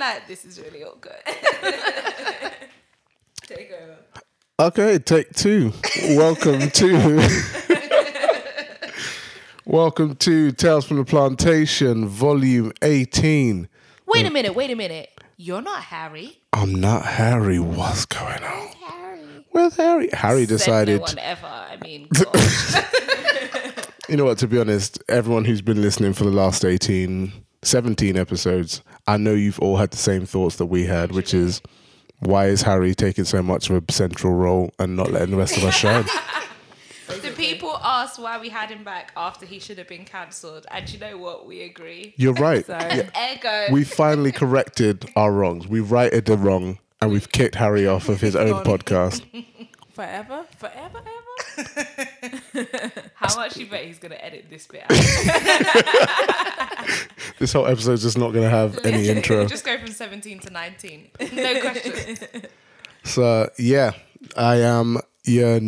like, this is really awkward. Take over. Okay, take two. Welcome to. Welcome to Tales from the Plantation, Volume 18. wait a minute, wait a minute. You're not Harry. I'm not Harry. What's going on? Harry. Where's Harry? Harry Said decided. no one ever. I mean. You know what, to be honest, everyone who's been listening for the last 18, 17 episodes, I know you've all had the same thoughts that we had, which is why is Harry taking so much of a central role and not letting the rest of us shine? the people asked why we had him back after he should have been cancelled. And you know what? We agree. You're right. Sorry. Ego. We finally corrected our wrongs. We righted the wrong and we've kicked Harry off of his own Gone. podcast. Forever? Forever, ever? How much you bet he's going to edit this bit out? This whole episode's just not going to have any intro. Just go from 17 to 19. No questions. So, yeah, I am your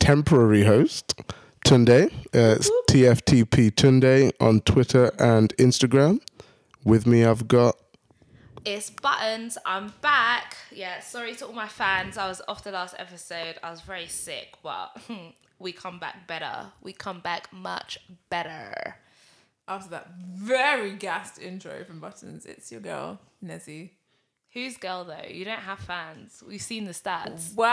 temporary host, Tunde. Uh, it's TFTP Tunde on Twitter and Instagram. With me, I've got. It's Buttons. I'm back. Yeah, sorry to all my fans. I was off the last episode. I was very sick, but we come back better. We come back much better. After that very gassed intro from Buttons, it's your girl, Nezzy. Who's girl though? You don't have fans. We've seen the stats. Wow.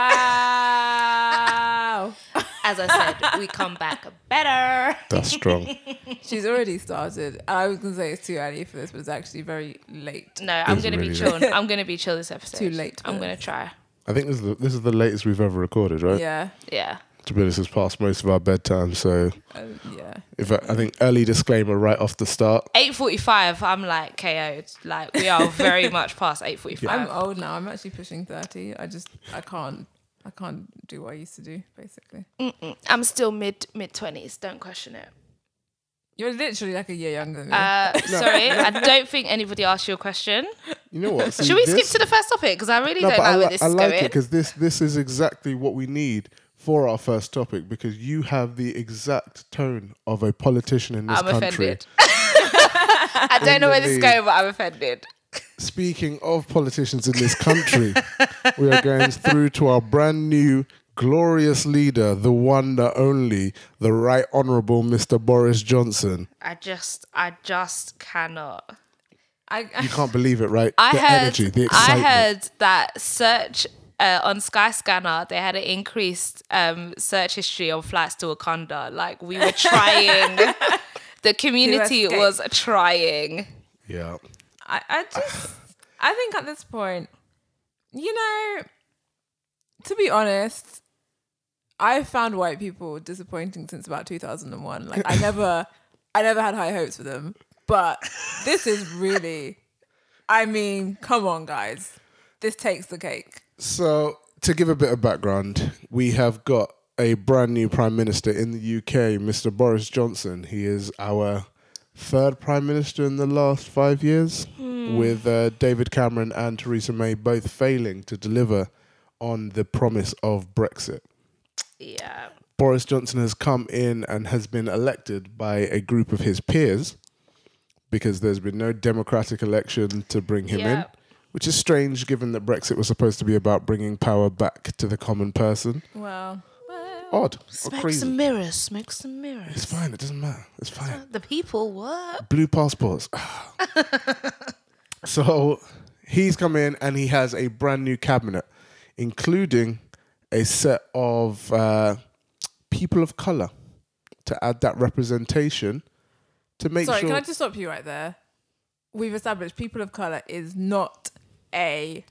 As I said, we come back better. That's strong. She's already started. I was going to say it's too early for this, but it's actually very late. No, I'm gonna be really chill. I'm gonna be chill this episode. Too late I'm this. gonna try. I think this is, the, this is the latest we've ever recorded, right? Yeah. Yeah. To be honest, it's past most of our bedtime. So, Uh, yeah. if I, I think early disclaimer right off the start. 8:45. I'm like KO'd. Like we are very much past 8:45. I'm old now. I'm actually pushing 30. I just, I can't, I can't do what I used to do, basically. Mm-mm. I'm still mid mid 20s. Don't question it. You're literally like a year younger than me. Uh, sorry, I don't think anybody asked you a question. You know what? see, Should we this- skip to the first topic? Because I really No, don't but like I, where this I is like going. it because this this is exactly what we need for our first topic because you have the exact tone of a politician in this I'm country. offended. I don't know where this is going, but I'm offended. Speaking of politicians in this country, we are going through to our brand new glorious leader, the one, the only, the right honourable Mr. Boris Johnson. I just, I just cannot. I, You can't believe it, right? I the heard, energy, the I heard that search uh, on Skyscanner they had an increased um, search history on flights to Wakanda. Like we were trying, the community was trying. yeah. I, I just, I think at this point, you know, to be honest, I've found white people disappointing since about 2001. Like, I never, I never had high hopes for them. But this is really, I mean, come on, guys. This takes the cake. So, to give a bit of background, we have got a brand new Prime Minister in the UK, Mr. Boris Johnson. He is our third Prime Minister in the last five years, with uh, David Cameron and Theresa May both failing to deliver on the promise of Brexit. Yeah. Boris Johnson has come in and has been elected by a group of his peers because there's been no democratic election to bring him in. Which is strange given that Brexit was supposed to be about bringing power back to the common person. Well, well Odd. Or Smoke crazy. some mirrors. Smoke some mirrors. It's fine. It doesn't matter. It's fine. The people what? Blue passports. so he's come in and he has a brand new cabinet, including a set of uh, people of color to add that representation to make sorry, sure. can I just stop you right there? We've established people of color is not a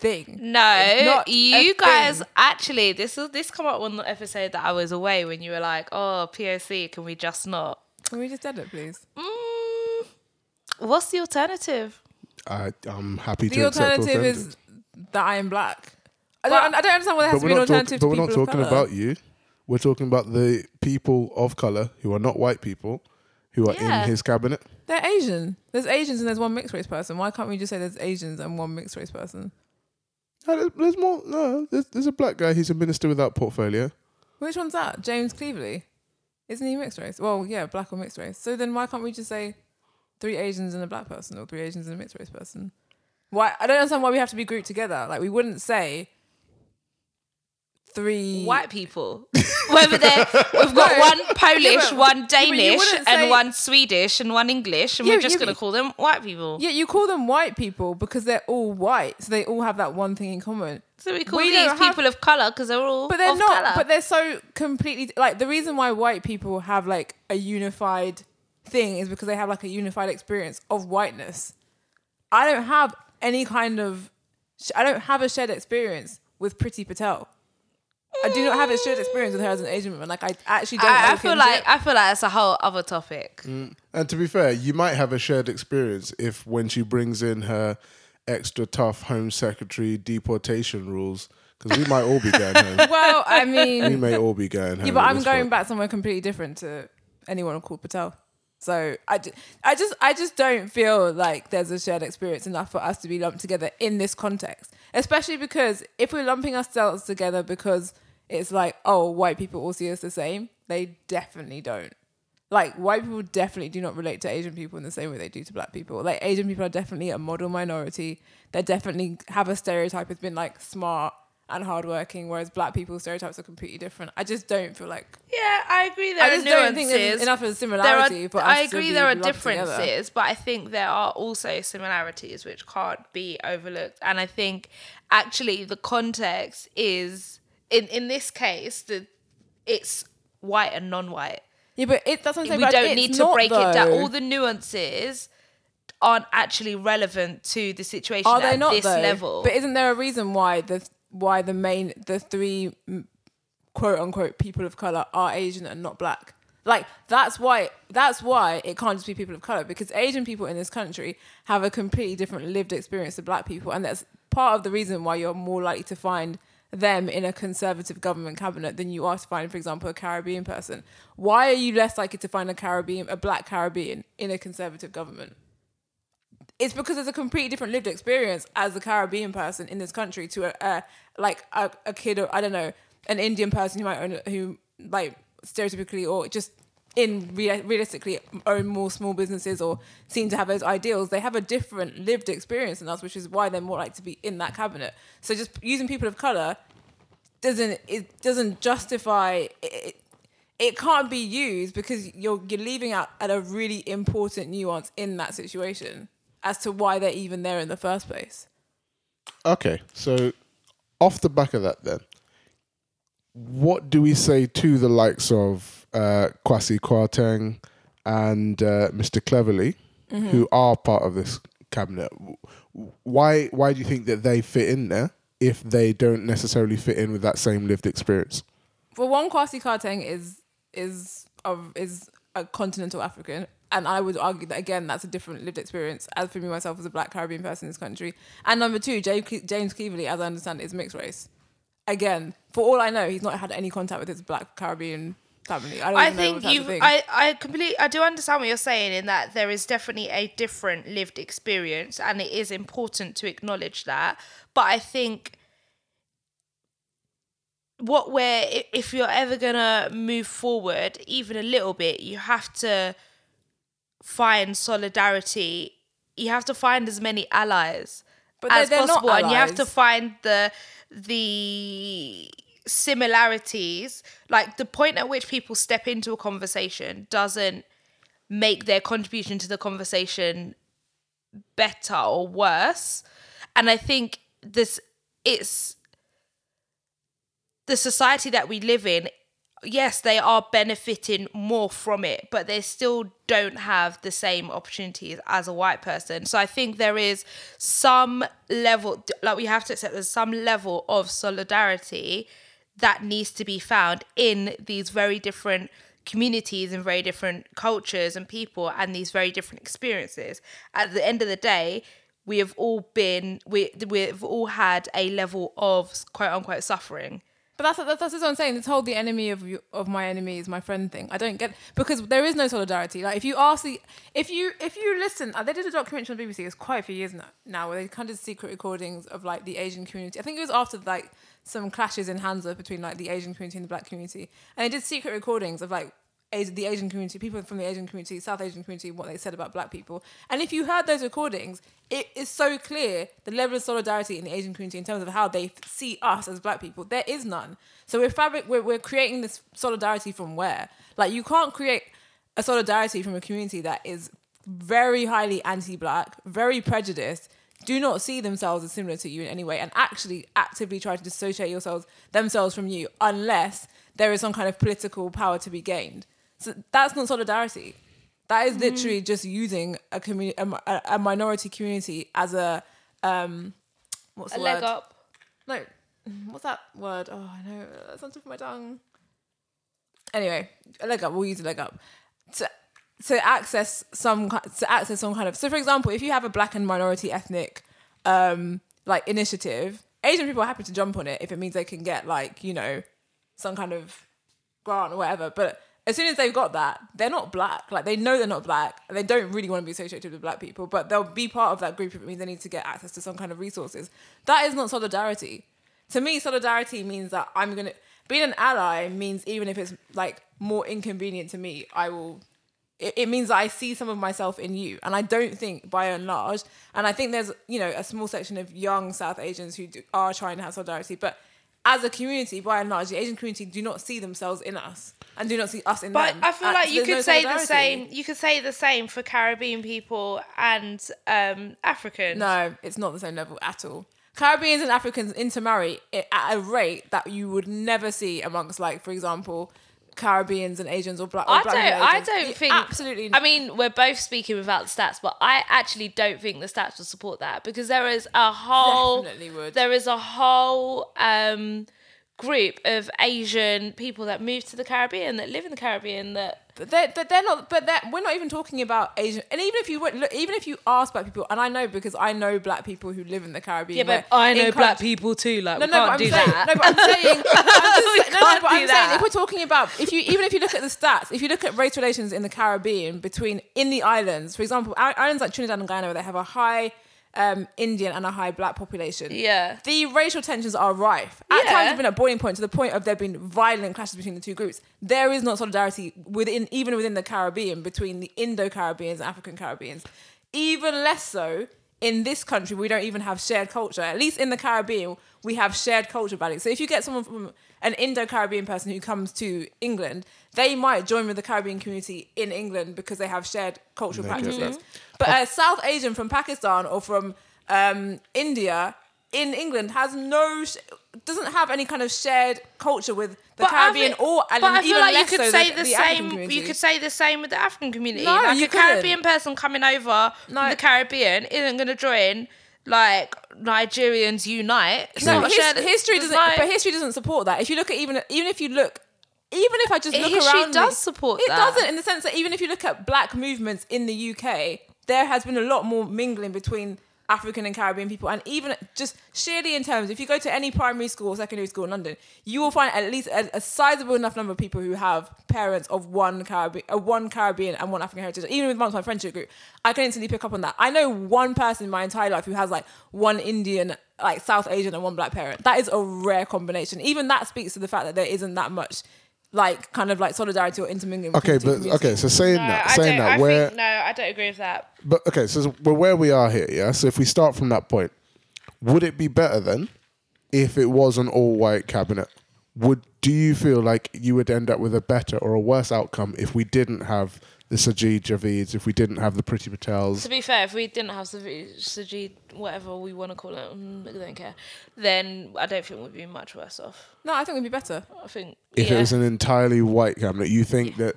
thing. No, not you guys thing. actually this is this come up on the episode that I was away when you were like, "Oh, POC, can we just not?" Can we just end it, please? Mm, what's the alternative? I, I'm happy The to accept The alternative is that I am black. I don't, I don't understand why there has to be an not, talk- alternative but we're not talking about you. We're talking about the people of color who are not white people who are Yeah. in his cabinet. They're Asian. There's Asians and there's one mixed race person. Why can't we just say there's Asians and one mixed race person? No, there's, there's more. No, there's, there's a black guy. He's a minister without portfolio. Which one's that? James Cleverly. Isn't he mixed race? Well, yeah, black or mixed race. So then why can't we just say three Asians and a black person or three Asians and a mixed race person? Why? I don't understand why we have to be grouped together. Like we wouldn't say three White people. Whether they're we've got one Polish, one yeah, you Danish, wouldn't and say- one Swedish and one English, and Yeah, we're just yeah, gonna call them white people. Yeah, you call them white people because they're all white, so they all have that one thing in common. So we call We these have- people of color because they're all But they're not. color. But they're so completely like the reason why white people have like a unified thing is because they have like a unified experience of whiteness. I don't have any kind of. I don't have a shared experience with Priti Patel. I do not have a shared experience with her as an Asian woman. Like I actually don't. I, I feel like it. I feel like that's a whole other topic. Mm. And to be fair, you might have a shared experience if when she brings in her extra tough Home Secretary deportation rules, because we might all be going home. well, I mean, we may all be going home. Yeah, but I'm going point. back somewhere completely different to anyone called Patel. So I, I just I just don't feel like there's a shared experience enough for us to be lumped together in this context. Especially because if we're lumping ourselves together because it's like, oh, white people all see us the same, they definitely don't. Like white people definitely do not relate to Asian people in the same way they do to black people. Like Asian people are definitely a model minority. They definitely have a stereotype as being like smart and hardworking, whereas black people's stereotypes are completely different. I just don't feel like Yeah, I agree. There I are just don't think there's nuances. enough of a There similarity are, for us I agree there are lumped together. differences, but I think there are also similarities which can't be overlooked. And I think actually the context is in in this case the it's white and non-white. Yeah, but it, that's what I'm saying. we but don't need to not, break it down. All the nuances aren't actually relevant to the situation are they at not this though? level. But isn't there a reason why the why the main the three quote unquote people of color are Asian and not black? Like that's why that's why it can't just be people of color because Asian people in this country have a completely different lived experience to black people, and that's part of the reason why you're more likely to find them in a conservative government cabinet than you are to find, for example, a Caribbean person. Why are you less likely to find a Caribbean, a black Caribbean, in a conservative government? it's because there's a completely different lived experience as a Caribbean person in this country to a, a like a, a kid or I don't know an Indian person who might own who like stereotypically or just in rea- realistically own more small businesses or seem to have those ideals. They have a different lived experience than us, which is why they're more likely to be in that cabinet. So just using people of color doesn't it doesn't justify it, it can't be used because you're you're leaving out at a really important nuance in that situation as to why they're even there in the first place. Okay, so off the back of that, then, what do we say to the likes of uh, Kwasi Kwarteng and uh, Mr. Cleverly, who are part of this cabinet? Why why do you think that they fit in there if they don't necessarily fit in with that same lived experience? For one, Kwasi Kwarteng is is of is a continental African, and I would argue that again that's a different lived experience. As for me myself as a Black Caribbean person in this country, and number two, James James Cleverly, as I understand it, is mixed race. Again, for all I know, he's not had any contact with his Black Caribbean family. I I think you. I I completely. I do understand what you're saying in that there is definitely a different lived experience, and it is important to acknowledge that. But I think what we're if you're ever gonna move forward even a little bit, you have to find solidarity. You have to find as many allies But they're- as they're not possible, and you have to find the the similarities like the point at which people step into a conversation doesn't make their contribution to the conversation better or worse. And i think this it's the society that we live in yes they are benefiting more from it but they still don't have the same opportunities as a white person. So i think there is some level like we have to accept there's some level of solidarity that needs to be found in these very different communities and very different cultures and people and these very different experiences at the end of the day we have all been we we've all had a level of quote unquote suffering But that's that's, that's what I'm saying. This whole the enemy of you, of my enemy is my friend thing. I don't get because there is no solidarity. Like if you ask the if you if you listen, uh, they did a documentary on BBC. It's quite a few years now, now where they kind of secret recordings of like the Asian community. I think it was after like some clashes in Hansa between like the Asian community and the black community, and they did secret recordings of like the Asian community, people from the Asian community, South Asian community, what they said about black people. And if you heard those recordings, it is so clear the level of solidarity in the Asian community in terms of how they see us as black people. There is none. So we're fabric. We're, we're creating this solidarity from where? Like you can't create a solidarity from a community that is very highly anti-black, very prejudiced, do not see themselves as similar to you in any way, and actually actively try to dissociate yourselves themselves from you, unless there is some kind of political power to be gained. So that's not solidarity. That is literally just using a community, a, a, a minority community as a um, what's A the leg word? up. No, what's that word? Oh, I know that's on top of my tongue. Anyway, a leg up. We'll use a leg up to to access some to access some kind of. So, for example, if you have a black and minority ethnic um like initiative, Asian people are happy to jump on it if it means they can get like you know some kind of grant or whatever. But as soon as they've got that, they're not black. Like they know they're not black, and they don't really want to be associated with black people. But they'll be part of that group if it means they need to get access to some kind of resources. That is not solidarity. To me, solidarity means that I'm gonna being an ally means even if it's like more inconvenient to me, I will. It, it means that I see some of myself in you, and I don't think by and large, and I think there's you know a small section of young South Asians who do, are trying to have solidarity, but as a community, by and large, the Asian community do not see themselves in us and do not see us in But them. I feel Uh, like you could no say the same. You could say the same for Caribbean people and um, Africans. No, it's not the same level at all. Caribbeans and Africans intermarry at a rate that you would never see amongst, like, for example, Caribbeans and Asians or black. Or I black don't. I don't You think. absolutely. I mean, we're both speaking without the stats, but I actually don't think the stats will support that because there is a whole. Definitely would. There is a whole um, group of Asian people that move to the Caribbean that live in the Caribbean that. But they're, but they're not. But they're, we're not even talking about Asian. And even if you would, look, even if you ask black people, and I know because I know black people who live in the Caribbean. Yeah, but I know black country- people too. Like, No, we no, can't do saying, that. no, but I'm saying, I'm just, no, no, but I'm saying, if we're talking about, if you even if you look at the stats, if you look at race relations in the Caribbean between in the islands, for example, islands like Trinidad and Guyana, where they have a high um, Indian and a high black population. Yeah. the racial tensions are rife. At Yeah. times, have been at boiling point to the point of there being violent clashes between the two groups. There is not solidarity within, even within the Caribbean, between the Indo-Caribbeans and African Caribbeans. Even less so in this country, we don't even have shared culture. At least in the Caribbean, we have shared culture values. So if you get someone from an Indo-Caribbean person who comes to England, they might join with the Caribbean community in England because they have shared cultural They practices. But a South Asian from Pakistan or from um, India in England has no, sh- doesn't have any kind of shared culture with the But Caribbean or and but I even feel like you could so say the, the, same. community. You could say the same with the African community. No, like you a couldn't. Caribbean person coming over No. from the Caribbean isn't going to join like Nigerians unite. It's no, his- shared- history doesn't. but history doesn't support that. If you look at even even if you look. Even if I just look History around, does me- support it that. doesn't in the sense that even if you look at black movements in the UK, there has been a lot more mingling between African and Caribbean people, and even just sheerly in terms, if you go to any primary school or secondary school in London, you will find at least a, a sizable enough number of people who have parents of one Caribbean, uh, one Caribbean and one African heritage. Even with amongst my friendship group, I can instantly pick up on that. I know one person in my entire life who has like one Indian, like South Asian, and one black parent. That is a rare combination. Even that speaks to the fact that there isn't that much. Like kind of like solidarity or intermingling. Okay, but two okay. So saying No, that, I saying that, I where, think, no, I don't agree with that. but okay, so we're where we are here, yeah. So if we start from that point, would it be better then if it was an all-white cabinet? Would do you feel like you would end up with a better or a worse outcome if we didn't have the Sajid Javids, if we didn't have the Priti Patels? To be fair, if we didn't have Saji- Sajid, whatever we want to call it, mm, I don't care. Then I don't think we'd be much worse off. no, I think we'd be better. I think if yeah. it was an entirely white cabinet, you think that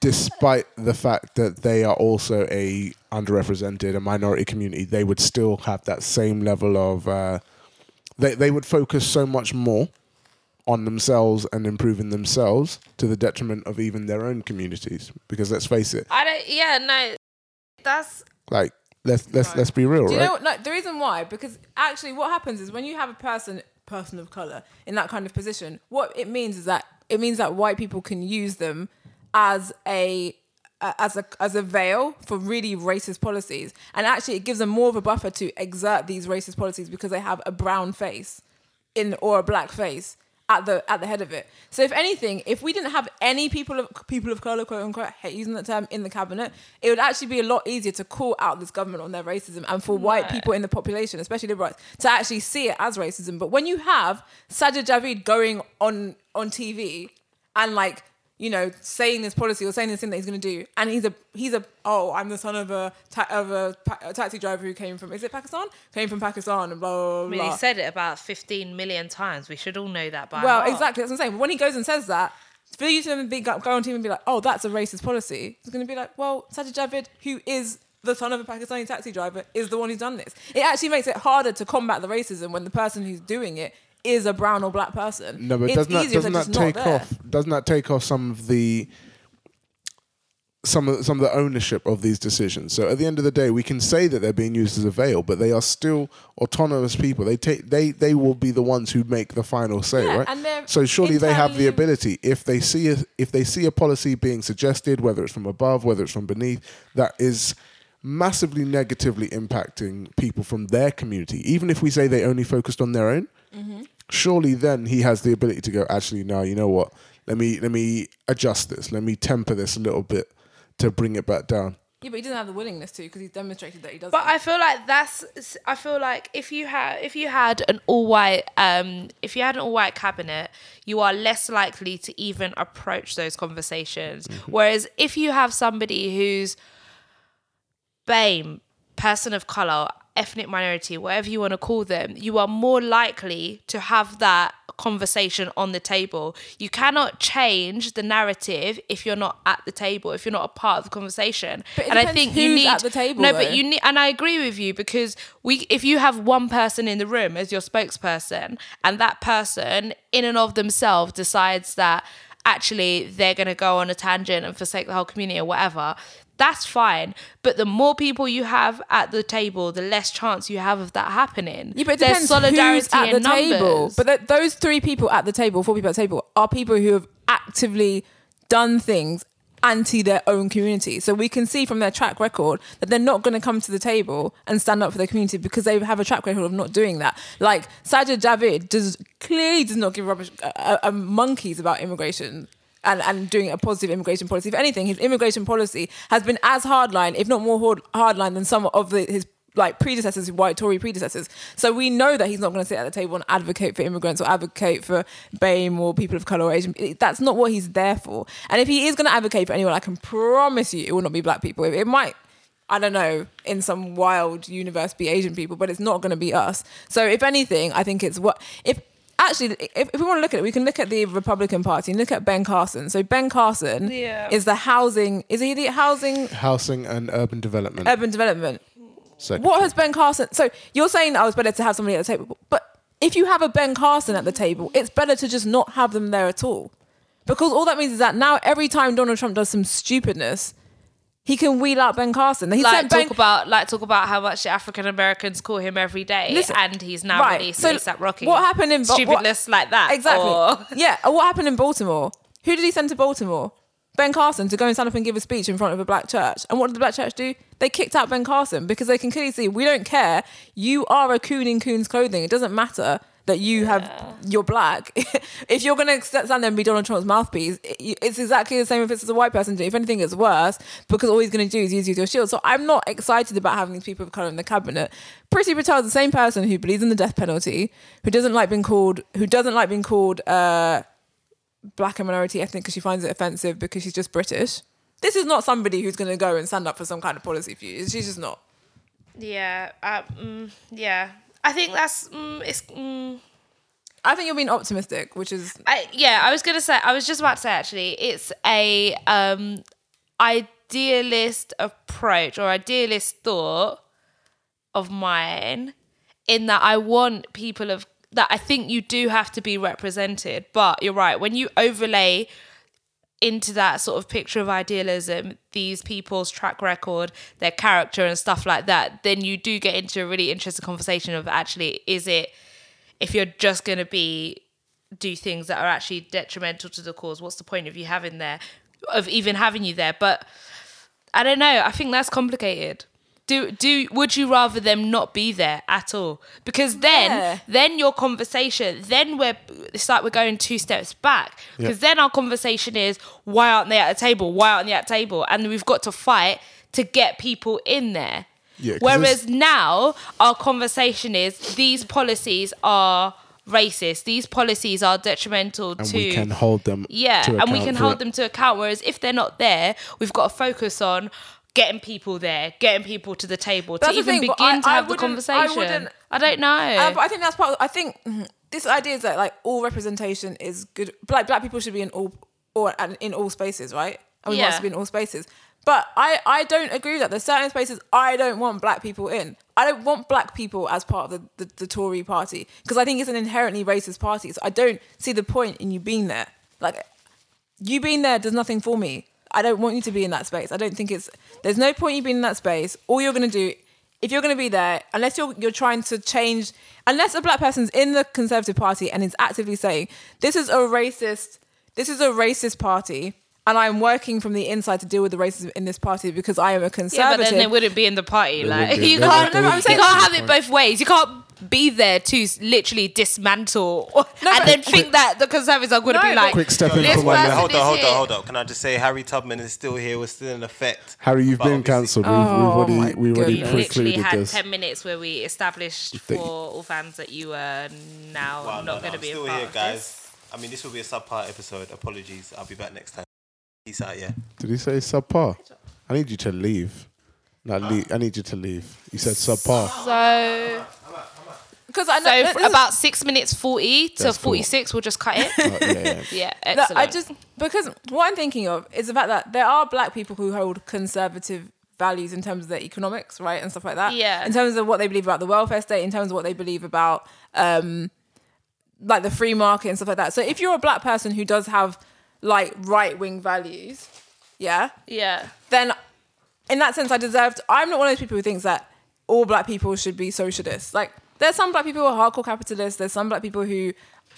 despite the fact that they are also a underrepresented, a minority community, they would still have that same level of uh, they they would focus so much more on themselves and improving themselves to the detriment of even their own communities. Because let's face it, I don't. Yeah, no, that's like let's let's Right. let's be real, Do you right? know what? No, the reason why? Because actually, what happens is when you have a person, person of color, in that kind of position, what it means is that it means that white people can use them as a uh, as a as a veil for really racist policies, and actually, it gives them more of a buffer to exert these racist policies because they have a brown face in or a black face. At the at the head of it. So if anything, if we didn't have any people of people of color, quote unquote, hate using that term in the cabinet, it would actually be a lot easier to call out this government on their racism and for white people in the population, especially liberals, to actually see it as racism. But when you have Sajid Javid going on on TV and like you know saying this policy or saying this thing that he's going to do, and he's a he's a oh I'm the son of a ta- of a, pa- a taxi driver who came from is it Pakistan came from Pakistan and blah blah blah. I mean, he said it about 15 million times. We should all know that by Well, heart. exactly. That's what I'm saying. But when he goes and says that, for you to be, go on TV and be like, oh, that's a racist policy, it's going to be like, well, Sajid Javid, who is the son of a Pakistani taxi driver, is the one who's done this. It actually makes it harder to combat the racism when the person who's doing it is a brown or black person. No, but it's doesn't that doesn't that take off? Doesn't that take off some of the some of some of the ownership of these decisions? So at the end of the day, we can say that they're being used as a veil, but they are still autonomous people. They take they they will be the ones who make the final say, Yeah, right? and they're so surely they have the ability if they see a, if they see a policy being suggested, whether it's from above, whether it's from beneath, that is massively negatively impacting people from their community. Even if we say they only focused on their own, Mm-hmm. surely then he has the ability to go. Actually, no, you know what? Let me let me adjust this. Let me temper this a little bit to bring it back down. Yeah, but he doesn't have the willingness to because he's demonstrated that he doesn't. But I feel like that's. I feel like if you had if you had an all white um if you had an all white cabinet, you are less likely to even approach those conversations. Whereas if you have somebody who's BAME, person of color, ethnic minority, whatever you want to call them, you are more likely to have that conversation on the table. You cannot change the narrative if you're not at the table, if you're not a part of the conversation. But and I think you need at the table, No, though. but you need, and I agree with you because we, if you have one person in the room as your spokesperson, and that person in and of themselves decides that actually they're going to go on a tangent and forsake the whole community or whatever. That's fine, but the more people you have at the table, the less chance you have of that happening. Yeah, but it There's depends solidarity who's at the table. numbers. But th- those three people at the table, four people at the table, are people who have actively done things anti their own community. So we can see from their track record that they're not going to come to the table and stand up for their community because they have a track record of not doing that. Like Sajid Javid does clearly does not give rubbish uh, uh, monkeys about immigration. And, and doing a positive immigration policy. If anything, his immigration policy has been as hardline, if not more hard, hardline, than some of the, his like predecessors, white Tory predecessors. So we know that he's not going to sit at the table and advocate for immigrants or advocate for BAME or people of color or Asian. That's not what he's there for. And if he is going to advocate for anyone, I can promise you it will not be black people. It, it might. I don't know, in some wild universe be Asian people, but it's not going to be us. So if anything, I think it's what if actually if, if we want to look at it, we can look at the Republican Party and look at Ben Carson. So Ben Carson Yeah. is the housing is he the housing Housing and urban development. urban development secretary. what has Ben Carson? So you're saying oh, that I was better to have somebody at the table, but if you have a Ben Carson at the table, it's better to just not have them there at all, because all that means is that now every time Donald Trump does some stupidness, he can wheel out Ben Carson. He like sent Ben. talk about like talk about how much African Americans call him every day, Listen, and he's now right, released so ASAP Rocky. what happened in Bo- stupid what- like that? Exactly. or- Yeah. What happened in Baltimore? Who did he send to Baltimore? Ben Carson to go and stand up and give a speech in front of a black church. And what did the black church do? They kicked out Ben Carson because they can clearly see we don't care. You are a coon in coon's clothing. It doesn't matter that you have you're black. if you're gonna stand there and be Donald Trump's mouthpiece, it- it's exactly the same if it's a white person. If anything, it's worse because all he's gonna do is use you as your shield. So I'm not excited about having these people of color in the cabinet. Priti Patel is the same person who believes in the death penalty, who doesn't like being called, who doesn't like being called. Uh, black and minority ethnic because she finds it offensive because she's just British. This is not somebody who's going to go and stand up for some kind of policy for you. She's just not. Yeah, uh, mm, yeah. I think that's mm, it's. Mm, I think you're being optimistic, which is I, yeah, I was gonna say. I was just about to say actually, it's a um, idealist approach or idealist thought of mine, in that I want people of that. I think you do have to be represented, but you're right when you overlay into that sort of picture of idealism, these people's track record, their character, and stuff like that, then you do get into a really interesting conversation of actually, is it if you're just going to be do things that are actually detrimental to the cause, what's the point of you having there, of even having you there? But I don't know. I think that's complicated do do would you rather them not be there at all? Because then Yeah. then your conversation then we're it's like we're going two steps back because then our conversation is why aren't they at a table? Why aren't they at a table? And we've got to fight to get people in there. Yeah, 'cause Whereas this- now our conversation is these policies are racist. These policies are detrimental and to we can hold them. yeah, to and we can hold it. them to account. Whereas if they're not there, we've got to focus on getting people there, getting people to the table to even thing, begin I- to I have the I conversation. wouldn't- I don't know. Uh, but I think that's part. Of, I think mm, this idea is that like all representation is good. Like black people should be in all or in all spaces, right? And we want Yeah. to be in all spaces. But I, I don't agree with that. There's certain spaces I don't want black people in. I don't want black people as part of the, the, the Tory party because I think it's an inherently racist party. So I don't see the point in you being there. Like you being there does nothing for me. I don't want you to be in that space. I don't think it's there's no point you being in that space. All you're gonna do, if you're gonna be there, unless you're you're trying to change, unless a black person's in the Conservative Party and is actively saying this is a racist, this is a racist party, and I'm working from the inside to deal with the racism in this party because I am a conservative. yeah, but then they wouldn't be in the party. Like you can't, would- they you can't have it both ways. You can't be there to literally dismantle and then think that the conservatives are going to No, be like, Quick step in for one minute. hold on, hold on, hold on. Can I just say Harry Tubman is still here? We're still in effect. Harry, you've But been obviously- cancelled. We've, Oh we've already my we already goodness. We literally had this. 10 minutes where we established for all fans that you were now Wow, not no, no, going to I'm be a still part here, of guys. this. I mean, this will be a subpart episode. Apologies. I'll be back next time. Peace out, yeah. Did he say subpar? I need you to leave. No, leave. I need you to leave. You said subpar. So, because I know f- this about six minutes 40 to That's cool. 46, we'll just cut it. Uh, yeah, yeah. yeah, No. I just because what I'm thinking of is the fact that there are black people who hold conservative values in terms of their economics, right, and stuff like that. Yeah. In terms of what they believe about the welfare state, in terms of what they believe about um, like the free market and stuff like that. So if you're a black person who does have like right wing values, yeah, yeah. then in that sense, I deserved. I'm not one of those people who thinks that all black people should be socialists. Like, there's some black people who are hardcore capitalists. There's some black people who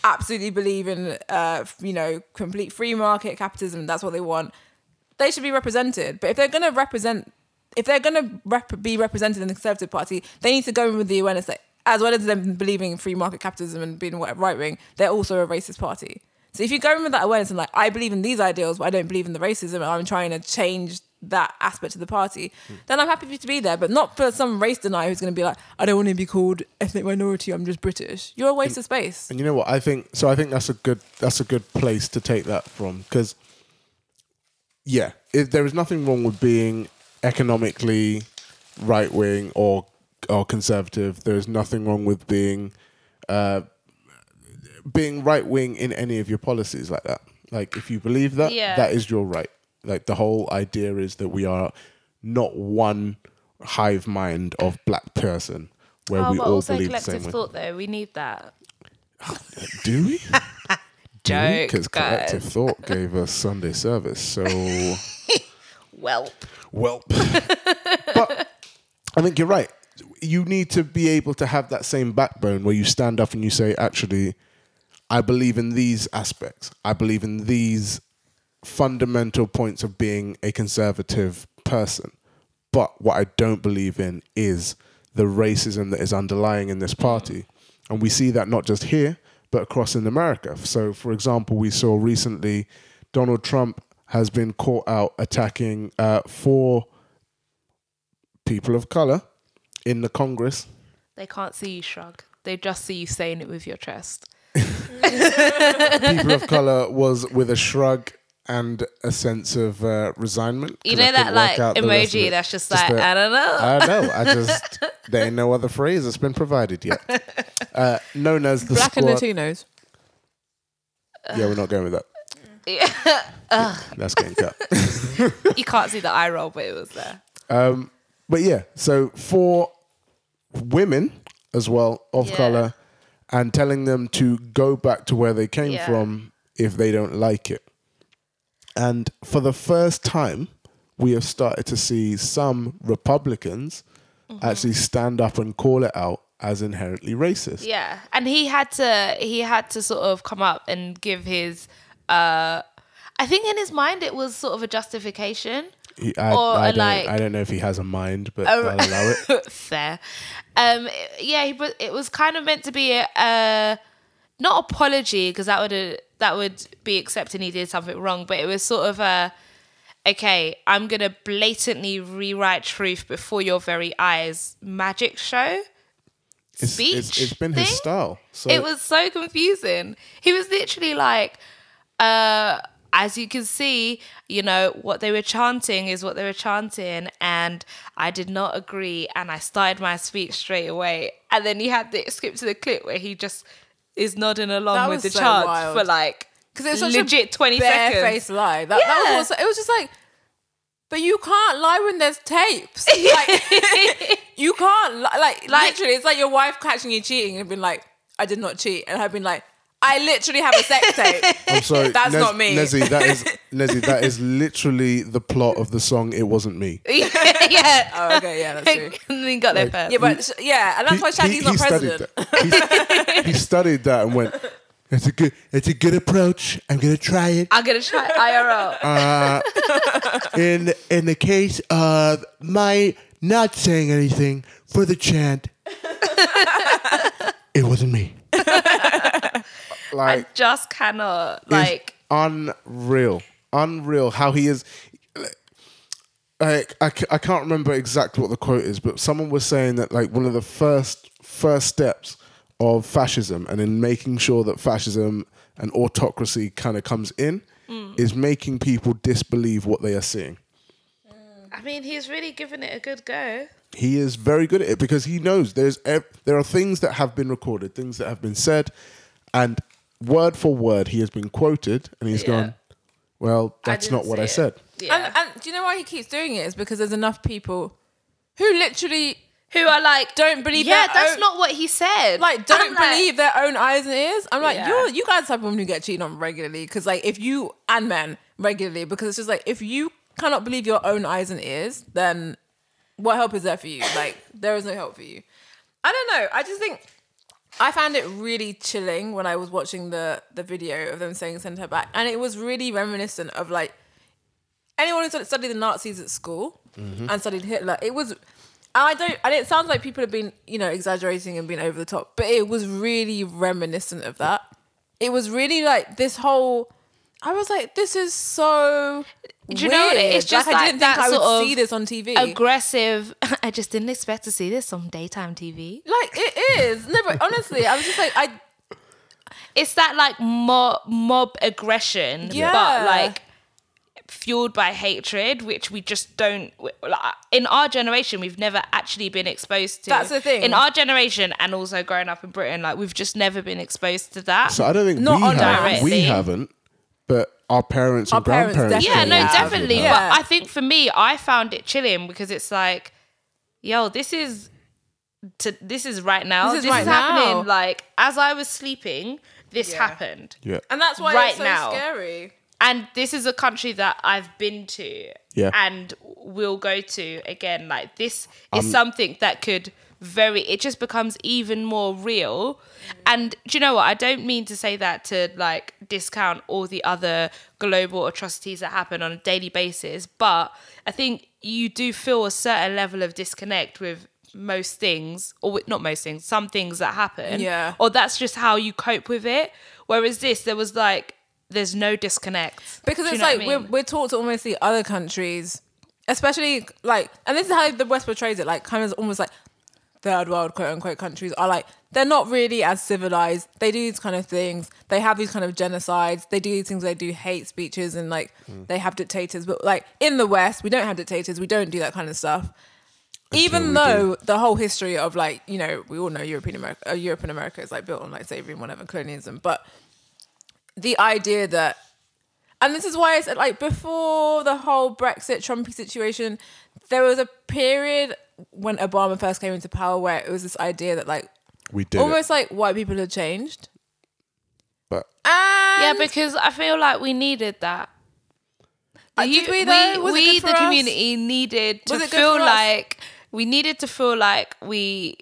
absolutely believe in, uh, you know, complete free market capitalism. That's what they want. They should be represented. But if they're going to represent, if they're going to rep- be represented in the Conservative Party, they need to go in with the awareness that, as well as them believing in free market capitalism and being right wing, they're also a racist party. So if you go in with that awareness and like, I believe in these ideals, but I don't believe in the racism, and I'm trying to change that aspect of the party, then I'm happy for you to be there, but not for some race denier who's going to be like, I don't want to be called ethnic minority. I'm just British. You're a waste of space. And you know what? I think so. I think that's a good that's a good place to take that from because, yeah, if there is nothing wrong with being economically right wing or or conservative. There is nothing wrong with being uh, being right wing in any of your policies like that. Like if you believe that, Yeah. that is your right. Like the whole idea is that we are not one hive mind of black person where Oh, we all also believe the collective same way. thought though. We need that. Do we? Joke, Because collective thought gave us Sunday service. So, Well, well, but I think you're right. You need to be able to have that same backbone where you stand up and you say, actually, I believe in these aspects. I believe in these fundamental points of being a conservative person. But what I don't believe in is the racism that is underlying in this party. And we see that not just here, but across in America. So, for example, we saw recently Donald Trump has been caught out attacking uh, four people of color in the Congress. they can't see you shrug. They just see you saying it with your chest. people of color was with a shrug and a sense of uh, resignment. You 'cause I know that like work out the rest of emoji that's just, Just like a- I don't know. I don't know. I just there ain't no other phrase that's been provided yet. Uh, known as the Black and. Latinos. Yeah, we're not going with that. Yeah. That's getting cut. you can't see the eye roll, but it was there. Um, but yeah, so for women as well of Yeah. color, and telling them to go back to where they came Yeah. from if they don't like it. And for the first time, we have started to see some Republicans Mm-hmm. actually stand up and call it out as inherently racist. Yeah, and he had to he had to sort of come up and give his. uh I think in his mind it was sort of a justification. He, I, Or I don't, like- I don't know if he has a mind, but a- I'll allow it. Fair. Um, yeah, but it was kind of meant to be a, a not apology because that would that would be accepting he did something wrong, but it was sort of a okay, I'm gonna blatantly rewrite truth before your very eyes magic show. It's, Speech it's, it's been his style. So it was so confusing. He was literally like, uh, as you can see, you know, what they were chanting is what they were chanting, and I did not agree, and I started my speech straight away. And then he had the skip to the clip where he just is nodding along That with was the so chant wild. for like because it was such legit a twenty seconds. barefaced lie. That, that Yeah. was also, it was just like, but you can't lie when there's tapes. Like, you can't li- like, Like- literally. It's like your wife catching you cheating and been like, "I did not cheat," and I've been like, "I literally have a sex tape." I'm sorry. That's not me. Nezzy, that is Nezzy, that is literally the plot of the song It Wasn't Me. yeah. oh, okay, yeah, that's true. and then got there first. Yeah, but sh- yeah, and that's why Shaggy's not studied president. that. He, he studied that and went, it's a good it's a good approach. I'm gonna try it. I'm gonna try IRL. Uh, in in the case of my not saying anything for the chant, it wasn't me. like Just cannot like. unreal, unreal how he is. Like I, I can't remember exactly what the quote is, but someone was saying that like one of the first first steps of fascism and in making sure that fascism and autocracy kind of comes in mm. is making people disbelieve what they are seeing. I mean, he's really given it a good go. He is very good at it because he knows there's ev- there are things that have been recorded, things that have been said, and word for word he has been quoted, and he's Yeah. gone. Well, that's didn't not what see I it." said. Yeah. And, and do you know why he keeps doing it? Is because there's enough people who literally who are like don't believe yeah their that's own- not what he said like don't I'm like, believe their own eyes and ears. I'm like, Yeah. you you guys are the type of women who get cheated on regularly because like if you and men regularly because it's just like if you cannot believe your own eyes and ears, then what help is there for you? Like there is no help for you. I don't know. I just think I found it really chilling when I was watching the the video of them saying send her back, and it was really reminiscent of like anyone who studied the Nazis at school mm-hmm. and studied Hitler. It was. And I don't, and it sounds like people have been, you know, exaggerating and being over the top, but it was really reminiscent of that. It was really like this whole. I was like, this is so. Do you know what? weird. It's just like, I didn't think that I would sort of see this on TV. aggressive i just didn't expect to see this on daytime tv like it is. No, but honestly, I was just like, I it's that like mob mob aggression Yeah. but like fueled by hatred which we just don't like, in our generation we've never actually been exposed to That's the thing. in our generation and also growing up in britain like we've just never been exposed to that So I don't think Not we on have. directly. We haven't, but our parents and Our parents grandparents. yeah no Yeah. definitely Yeah. but i think for me i found it chilling because it's like yo this is to this is right now This this is is, right now. happening like as i was sleeping this Yeah. happened Yeah. and that's why Right it's so now. scary. and this is a country that I've been to Yeah. and will go to again. Like this Um, is something that could very it just becomes even more real. And do you know what? I don't mean to say that to like discount all the other global atrocities that happen on a daily basis, but I think you do feel a certain level of disconnect with most things or with, not most things some things that happen Yeah. or that's just how you cope with it whereas this there was like there's no disconnect because it's like I mean? we're, we're taught to almost see other countries, especially like, and this is how the West portrays it, like kind of almost like third world quote unquote countries are like they're not really as civilized. They do these kind of things. They have these kind of genocides. They do these things. They do hate speeches and like they have dictators. But like in the West, we don't have dictators. We don't do that kind of stuff. Even we though the whole history of like you know we all know European America, uh, Europe and America is like built on like slavery and whatever colonialism, but the idea that and this is why I said like before the whole Brexit Trumpy situation, there was a period when Obama first came into power where it was this idea that like We did. almost like white people had changed. but And Yeah, because I feel like we needed that. Uh, did we though? Was it we, good for the us? community, needed to Was it feel like we needed to feel like we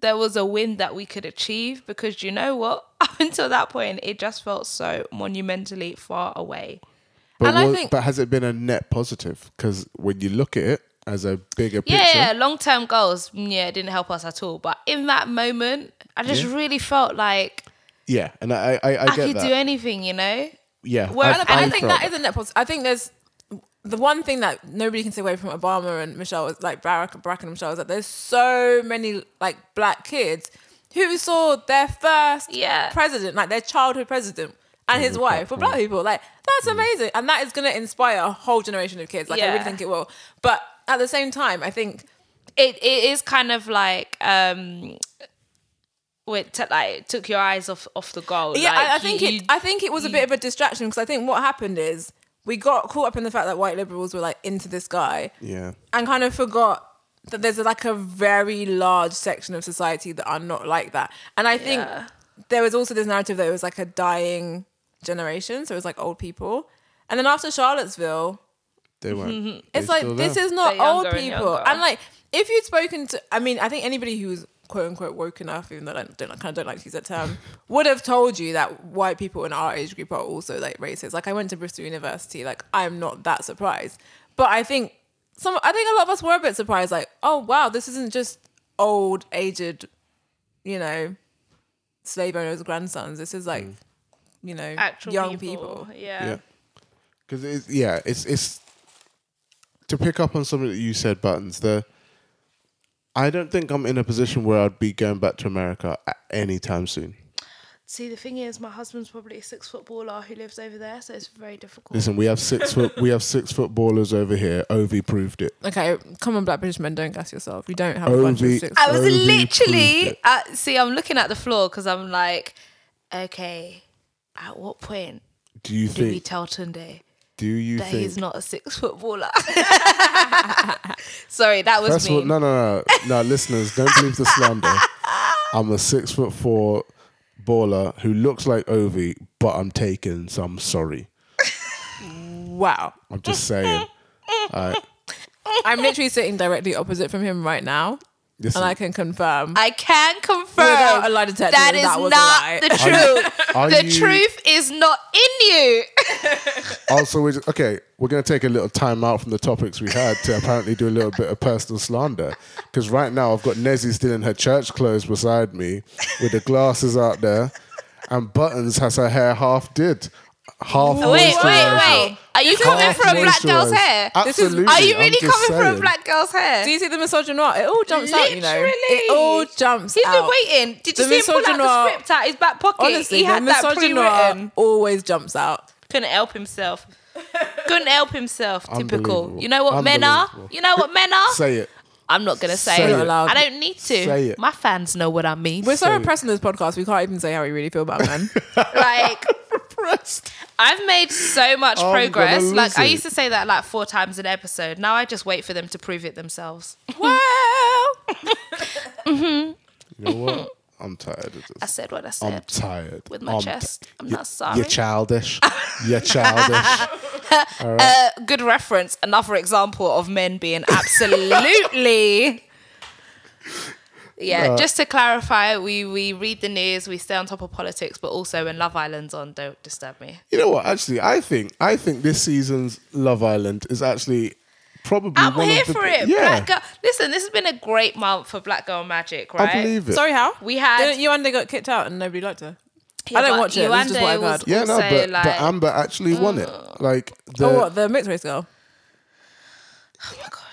there was a win that we could achieve because you know what? Up until that point, it just felt so monumentally far away. But And I think- but has it been a net positive? Because when you look at it as a bigger picture, Yeah, yeah, long term goals. mm, Yeah, it didn't help us at all. But in that moment, I just Yeah. really felt like yeah, and I I, I, I, get could that. do anything, you know? yeah, Where- I've- and And I I've think felt that is a net positive. I think there's the one thing that nobody can take away from Obama and Michelle was like Barack, Barack and Michelle is that there's so many like black kids who saw their first Yeah. president, like their childhood president. And his wife were black people. Like, that's amazing. And that is going to inspire a whole generation of kids. Like, I really think it will. But at the same time, I think It it is kind of like um it t- like took your eyes off off the goal. Yeah, like, I, I think you- it. you- I think it was a bit of a distraction because I think what happened is we got caught up in the fact that white liberals were like into this guy yeah, and kind of forgot that there's like a very large section of society that are not like that. And I think Yeah. there was also this narrative that it was like a dying generation, so it was like old people. And then after Charlottesville, they weren't. Mm-hmm. it's They're like this there. is not They're old younger and people. younger. And like if you'd spoken to, I mean, I think anybody who's quote unquote woke enough, even though I don't, I kind of don't like to use that term, would have told you that white people in our age group are also like racist. Like I went to Bristol University, like I'm not that surprised. But I think some, I think a lot of us were a bit surprised. Like, oh wow, this isn't just old, aged, you know, slave owners' grandsons. This is like, mm. you know, actual young people. people. Yeah. Yeah, because it's yeah, it's it's to pick up on something that you said, buttons. The I don't think I'm in a position where I'd be going back to America at any time soon. See, the thing is, my husband's probably a six foot baller who lives over there, so it's very difficult. Listen, we have six foot we have six footballers over here. Ovie proved it. Okay, come on, Black British men, don't gas yourself. You don't have a bunch of six. I was Ovie literally proved it. uh, see. I'm looking at the floor because I'm like, okay, at what point Do you do we tell Tunde Do you that think? he's not a six foot baller? Sorry, that was First me. all, no, no, no, no, listeners, don't believe the slander. I'm a six foot four baller who looks like Ovie, but I'm taken, so I'm sorry. Wow. I'm just saying. Alright, I'm literally sitting directly opposite from him right now, listen, and I can confirm I can confirm without a lie detector that that, is that was not a lie. the truth. are the you- truth is not in you. Also, we just, okay, we're going to take a little time out from the topics we had to apparently do a little bit of personal slander. Because right now I've got Nezzy still in her church clothes beside me with the glasses out there, and Buttons has her hair half did. Half oh, wait, wait, wait. Are you coming Half for a black girl's moisturised. hair? This is- Absolutely. Are you I'm really coming for a saying. black girl's hair? Do you see the misogynoir? It all jumps out, you know. It all jumps He's out. been waiting. Did you The see him pull out the misogynoir- script out his back pocket? Honestly, he the had that misogynoir pre-written. always jumps out. Couldn't help himself. Couldn't help himself. Typical. You know what men are? You know what men are? Say it. I'm not gonna say, Say it. it. I don't need to. Say it. My fans know what I mean. We're so Say it. in this podcast, we can't even say how we really feel about men. like I've made so much I'm gonna progress. Like I used to say that like four times an episode. Now I just wait for them to prove it themselves. well, You know what? I'm tired of this. I said what I said. I'm tired. with my I'm chest. I'm not sorry. You're childish. You're childish. Uh, good reference. Another example of men being absolutely. Yeah, uh, just to clarify, we we read the news, we stay on top of politics, but also when Love Island's on, don't disturb me. You know what? Actually, I think I think this season's Love Island is actually probably I'm one here of the for it. Yeah, Black girl. Listen, this has been a great month for Black Girl Magic, right? I believe it. sorry, how? We had Didn't you and got kicked out and nobody liked her? Yeah, I don't watch it. This is just what I've heard. Yeah, no, but, like, but Amber actually won it. Oh. Like oh, the oh, what? The mixed race girl? Oh my gosh,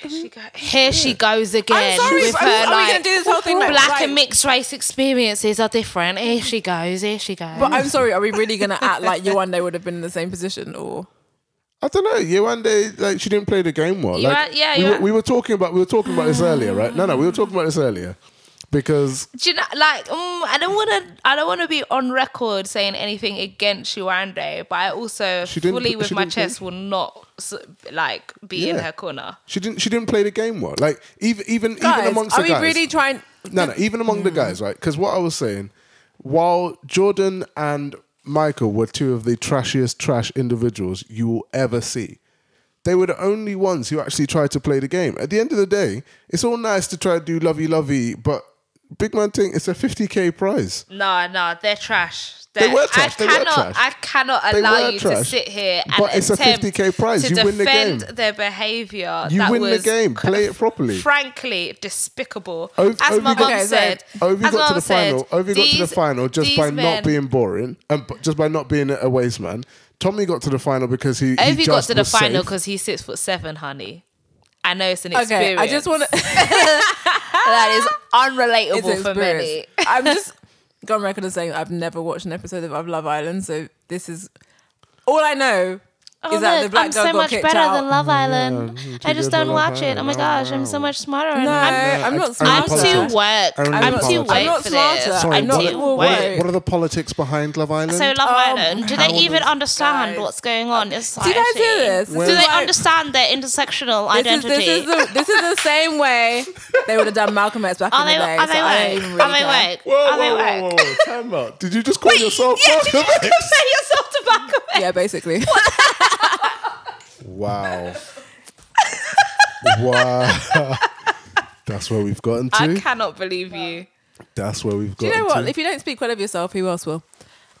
here mm-hmm. she, go- here she goes again I'm sorry, with her are we going to do this whole thing like black right? and mixed race experiences are different. Here she goes. Here she goes. But I'm sorry, are we really going to act like Yewande would have been in the same position or? I don't know. Yewande, like she didn't play the game well. Like, are- yeah, we were, we were talking about we were talking about this earlier, right? No, no, we were talking about this earlier because Do you know, like, mm, I don't want to, I don't want to be on record saying anything against Yewande, but I also fully with my didn't play- chest will not like be in her corner. she didn't she didn't play the game well. Like even even Guys, even amongst are the we guys. really trying? No, no, even among the guys, right? Because what I was saying, while Jordan and Michael were two of the trashiest trash individuals you will ever see, they were the only ones who actually tried to play the game. At the end of the day, it's all nice to try to do lovey lovey, but big man thing. It's a 50k prize. No, no, they're trash. They They're- were trash, I they were trash. I cannot allow were you to sit here and But it's a attempt 50k prize. to You win the defend game. their behavior. You that win the game. Play it properly. Frankly, despicable. Ov- as Ovie my got- mum Okay, so said, Ovie got my to mum the final. said, Ovie got to the final just by men- not being boring and b- just by not being a waste man. Tommy got to the final because he, he Ovie got to the final because he's six foot seven, honey. I know it's an Okay, experience. I just want to. that is unrelatable for many. I'm just going record as saying I've never watched an episode of Love Island, so this is all I know. Oh, is that the look, black I'm girl so got much kicked better out? than Love Island. you I just don't watch it. Oh my gosh, I'm so much smarter. No, I'm, I'm not Only. I'm too woke. I'm too politics. woke I'm not for smarter. this. Sorry, I'm what, too are- what, woke. wait. what are the politics behind Love Island? So Love Um, Island, do they even understand Guys. what's going on in Do you society? guys hear this? Do they like- understand their intersectional This is, identity? this, is the, this is the same way they would have done Malcolm X back are in they, the day. are so they I don't woke? really Are they care. woke? Whoa, Are whoa, they whoa, woke? whoa, whoa. Time out. Did you just call yourself yeah, did Malcolm you X? just say yourself to Malcolm X? Yeah, basically. Wow. wow. That's where we've gotten to. I cannot believe you. That's where we've Do gotten you know what? to. If you don't speak well of yourself, who else will?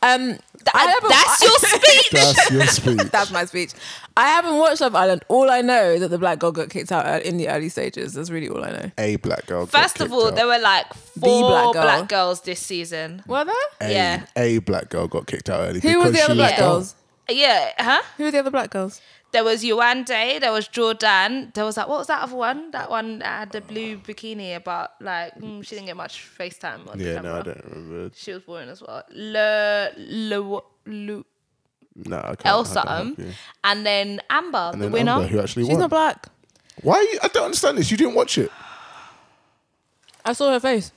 Um, I I- haven't- that's your speech. That's your speech. That's my speech. I haven't watched Love Island. All I know is that the black girl got kicked out ear- in the early stages. That's really all I know. a black girl. got First of kicked all, out. there were like four black black, girl. girls this season. Were there? a, yeah. a black girl got kicked out early. Who were because the other she black dumb. girls? Yeah, huh? Who were the other black girls? There was Yewande, there was Jordan, there was that, what was that other one? That one that had the blue bikini about, like, mm, she didn't get much FaceTime on the Yeah, camera. no, I don't remember. She was boring as well. Le, Le, Le, No, I can't. L I can't help something. you. And then Amber, And the then winner. Amber, who actually She's won. not black. Why? Are you, I don't understand this. You didn't watch it. I saw her face.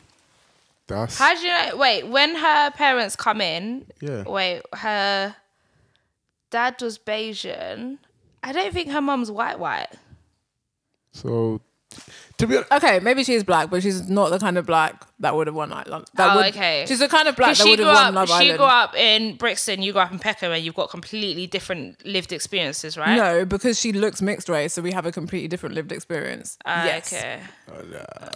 That's How do you know? Wait, when her parents come in, Yeah. wait, her dad was Bayesian. I don't think her mum's white, white. so. To be honest, Okay, maybe she's black, but she's not the kind of black that would have won Island. That Oh, would, okay. She's the kind of black that would have won up, Love she Island. grew up in Brixton, you grew up in Peckham, and you've got completely different lived experiences, right? No, because she looks mixed race, so we have a completely different lived experience. Ah, yes. Okay.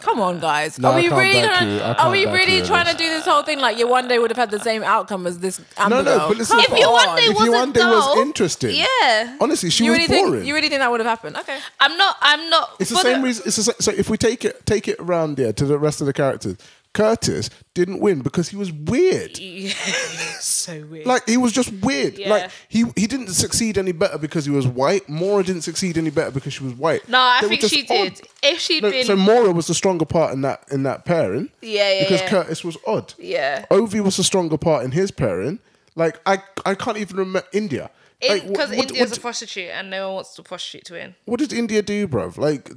Come on, guys. No, are we really gonna, Are we really you on trying to do this whole thing like Yewande would have had the same outcome as this Amber No, no, girl? but listen, if you one on. day if was you a one day was interesting, Yeah. honestly, she You was really boring. think you really think that would have happened? Okay. I'm not, I'm not. It's the for same reason. It's the, so if we take it take it around there to the rest of the characters, Curtis didn't win because he was weird. Yeah, so weird. Like he was just weird. Yeah. Like he he didn't succeed any better because he was white. Maura didn't succeed any better because she was white. no, I They think she odd. did. If she'd No, been. so Maura was the stronger part in that in that pairing. Yeah, yeah, Because yeah. Curtis was odd. yeah. Ovie was the stronger part in his pairing. Like I I can't even remember India. Like, wh- Because what- India's what, a prostitute and no one wants to prostitute to win. what did India do, bruv? Like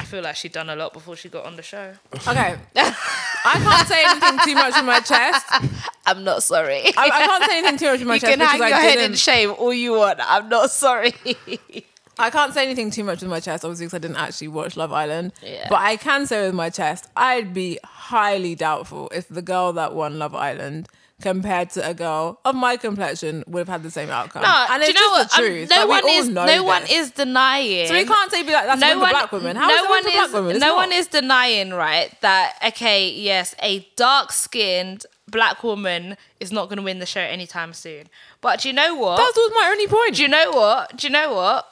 I feel like she'd done a lot before she got on the show. Okay. I can't say anything too much in my chest. I, I'm not sorry. I can't say anything too much in my you chest can hang your I head in didn't. shame all you want. I'm not sorry. I can't say anything too much with my chest, obviously, because I didn't actually watch Love Island. Yeah. But I can say with my chest, I'd be highly doubtful if the girl that won Love Island compared to a girl of my complexion would have had the same outcome. No, and do it's you know just what? the Um, truth. no Like, one is know no one is denying. So we can't say be like that's no one one, black women. How no is that one is, black women? It's no not. one is denying, right? That okay, yes, a dark-skinned black woman is not going to win the show anytime soon. But do you know what? That was my only point. do you know what? Do you know what?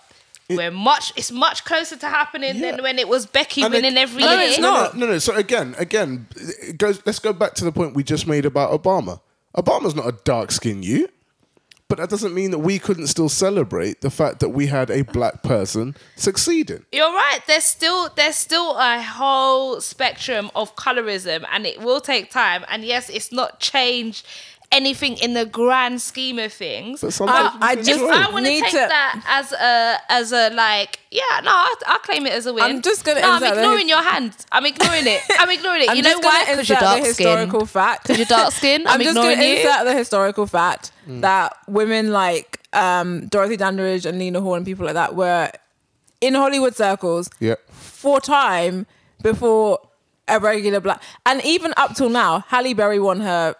We're much. It's much closer to happening Yeah. than when it was Becky And winning it- every No, year. it's not. No, no, no. So again, again, it goes. Let's go back to the point we just made about Obama. Obama's not a dark skinned you, but that doesn't mean that we couldn't still celebrate the fact that we had a black person succeeding. You're right. There's still there's still a whole spectrum of colorism, and it will take time. And yes, it's not changed anything in the grand scheme of things. But sometimes I we just- enjoy I want to Need take that as a as a like yeah no I I claim it as a win. I'm just gonna no I'm ignoring your hand. I'm ignoring it. I'm ignoring it. I'm you know just gonna why? Because you're dark the historical skin. fact. Because you're dark skin. I'm, I'm just ignoring going to you. insert the historical fact that women like um, Dorothy Dandridge and Lena Horne and people like that were in Hollywood circles Yeah. for time before a regular black. And even up till now, Halle Berry won her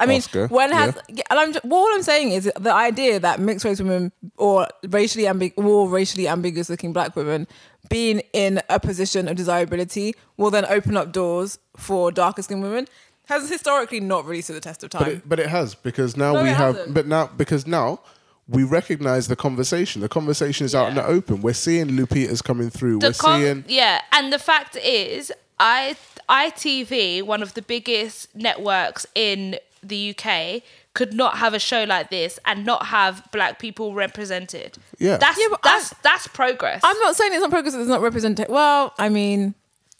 I mean, Oscar, when has yeah. yeah, and I'm just, all I'm saying is the idea that mixed race women or racially ambig- or racially ambiguous looking black women being in a position of desirability will then open up doors for darker skinned women has historically not really stood the test of time. But it, but it has because now No, we have. hasn't. But now because now we recognize the conversation. The conversation is out in the open. We're seeing Lupita's coming through. The We're com- seeing. yeah, and the fact is, I ITV, one of the biggest networks in the UK, could not have a show like this and not have black people represented. Yeah. that's Yeah, but that's that's progress. I'm not saying it's not progress. It's not representation. Well, I mean,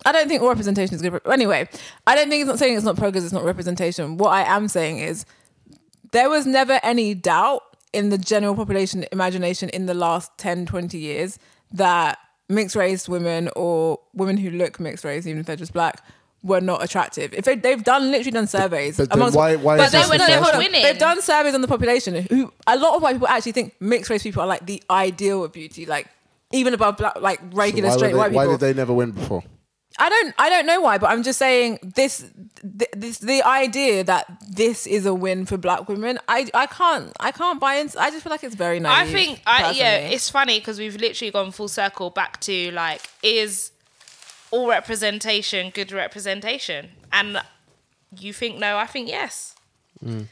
I don't think all representation is good. Anyway, I don't think it's not saying it's not progress. It's not representation. What I am saying is there was never any doubt in the general population imagination in the last 10, 20 years that mixed race women or women who look mixed race, even if they're just black, were not attractive. If they, they've done literally done surveys, But then amongst- why? Why But is they this were the never first- winning. They've done surveys on the population who a lot of white people actually think mixed race people are like the ideal of beauty, like even above black, like regular why, were straight they- white why did they never win before? I don't I don't know why, but I'm just saying this th- this the idea that this is a win for black women. I I can't I can't buy into. I just feel like it's very naive. I think, I, yeah, it's funny because we've literally gone full circle back to like, is all representation good representation? And you think no, I think yes. Mm.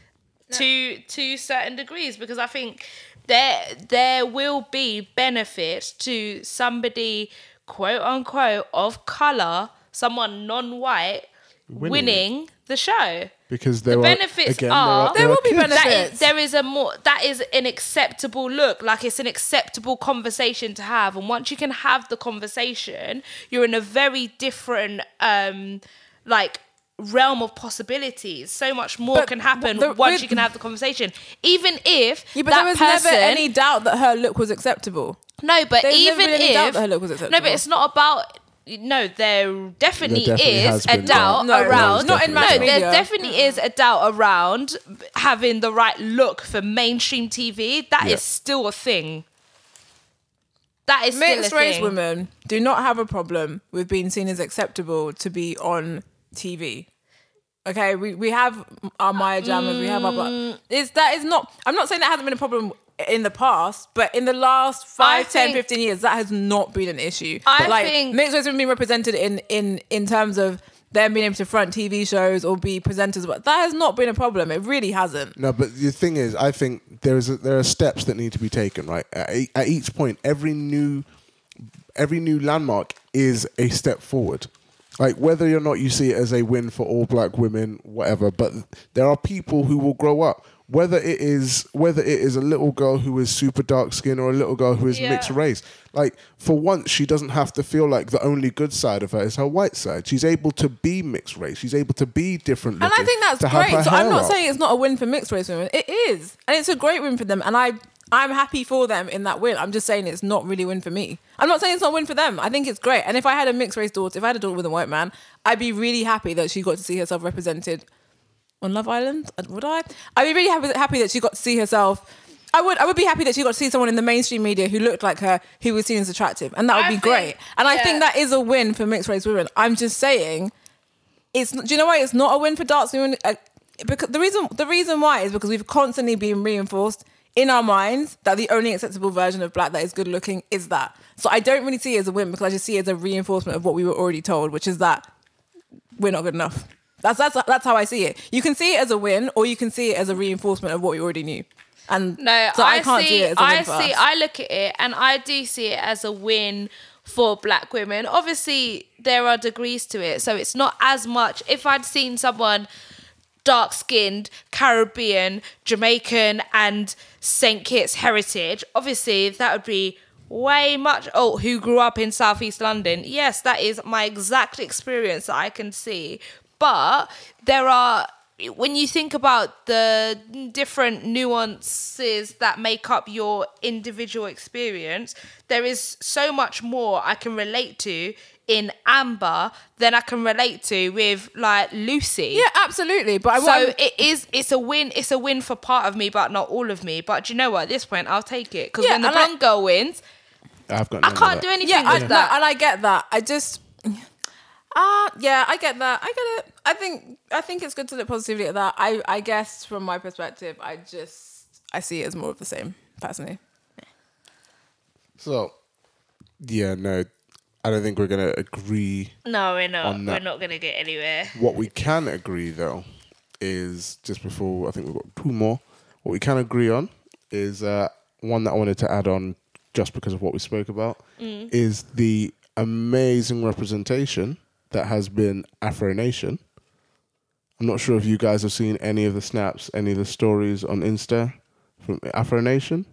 To to certain degrees, because I think there there will be benefit to somebody quote unquote of color, someone non-white, Winning winning, the show Because there the are benefits again, are, there, are, There will be kids. benefits. that is, there is a more that is an acceptable look like it's an acceptable conversation to have and once you can have the conversation you're in a very different um like realm of possibilities so much more But can happen the- once with- you can have the conversation even if yeah, but that there was person never any doubt that her look was acceptable. no but There's even been any doubt if that her look was acceptable. no but it's not about no, there definitely, There definitely is a doubt doubt. No, no, around. not in no, mass there media. definitely is a doubt around having the right look for mainstream TV. That is Yeah. still a thing. That is Mixed still a race thing. women do not have a problem with being seen as acceptable to be on TV. Okay, we, we have our Maya Jamas, we have our. Mm. Is that is not. I'm not saying that hasn't been a problem in the past, but in the last 5, 10, think- 15 years, that has not been an issue. I like, think- mixed race women being represented in in in terms of them being able to front TV shows or be presenters, but that has not been a problem. It really hasn't. No, but the thing is, I think there is a, there are steps that need to be taken. Right at, at each point, every new every new landmark is a step forward. Like whether or not you see it as a win for all black women, whatever. But there are people who will grow up. Whether it is whether it is a little girl who is super dark skin or a little girl who is Yeah. mixed race. Like for once, she doesn't have to feel like the only good side of her is her white side. She's able to be mixed race. She's able to be different. And I think that's to have her great. So I'm not up. saying it's not a win for mixed race women. It is, and it's a great win for them. And I, I'm happy for them in that win. I'm just saying it's not really a win for me. I'm not saying it's not a win for them. I think it's great. And if I had a mixed race daughter, if I had a daughter with a white man, I'd be really happy that she got to see herself represented on Love Island. Uh, Would I? I'd be really happy, happy that she got to see herself. I would. I would be happy that she got to see someone in the mainstream media who looked like her, who was seen as attractive, and that would I be think- great. And I think that is a win for mixed race women. I'm just saying it's do you know why it's not a win for dark women? Uh, because the reason the reason why is because we've constantly been reinforced in our minds that the only acceptable version of black that is good looking is that. So I don't really see it as a win because I just see it as a reinforcement of what we were already told, which is that we're not good enough. That's that's that's how I see it. You can see it as a win, or you can see it as a reinforcement of what we already knew. And No, so I, I, can't see. see it as a win I see. us. I look at it, and I do see it as a win for Black women. Obviously, there are degrees to it, so it's not as much. If I'd seen someone dark skinned, Caribbean, Jamaican, and St. Kitts heritage, obviously that would be way much. Oh, who grew up in Southeast London? Yes, that is my exact experience that I can see. But there are when you think about the different nuances that make up your individual experience, there is so much more I can relate to in Amber than I can relate to with like Lucy. yeah, absolutely. But I So want it is. It's a win. It's a win for part of me, but not all of me. But do you know what? At this point, I'll take it because Yeah, when the and I- blonde girl wins, I've got. I can't do anything yeah, I, with no, and I get that. I just, Ah, yeah, I get that. I get it. I think I think it's good to look positively at that. I I guess from my perspective, I just I see it as more of the same personally. So, yeah, no, I don't think we're gonna agree. No, we're not. On We're not gonna get anywhere. What we can agree though is just before I think we've got two more. What we can agree on is uh, one that I wanted to add on just because of what we spoke about is the amazing representation that has been Afro Nation. I'm not sure if you guys have seen any of the snaps, any of the stories on Insta from Afro Nation.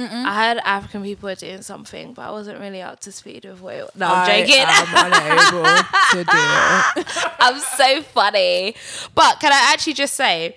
I heard African people were doing something, but I wasn't really up to speed with what. It, no, I'm joking. I joking. am unable to do it. I'm so funny. But can I actually just say,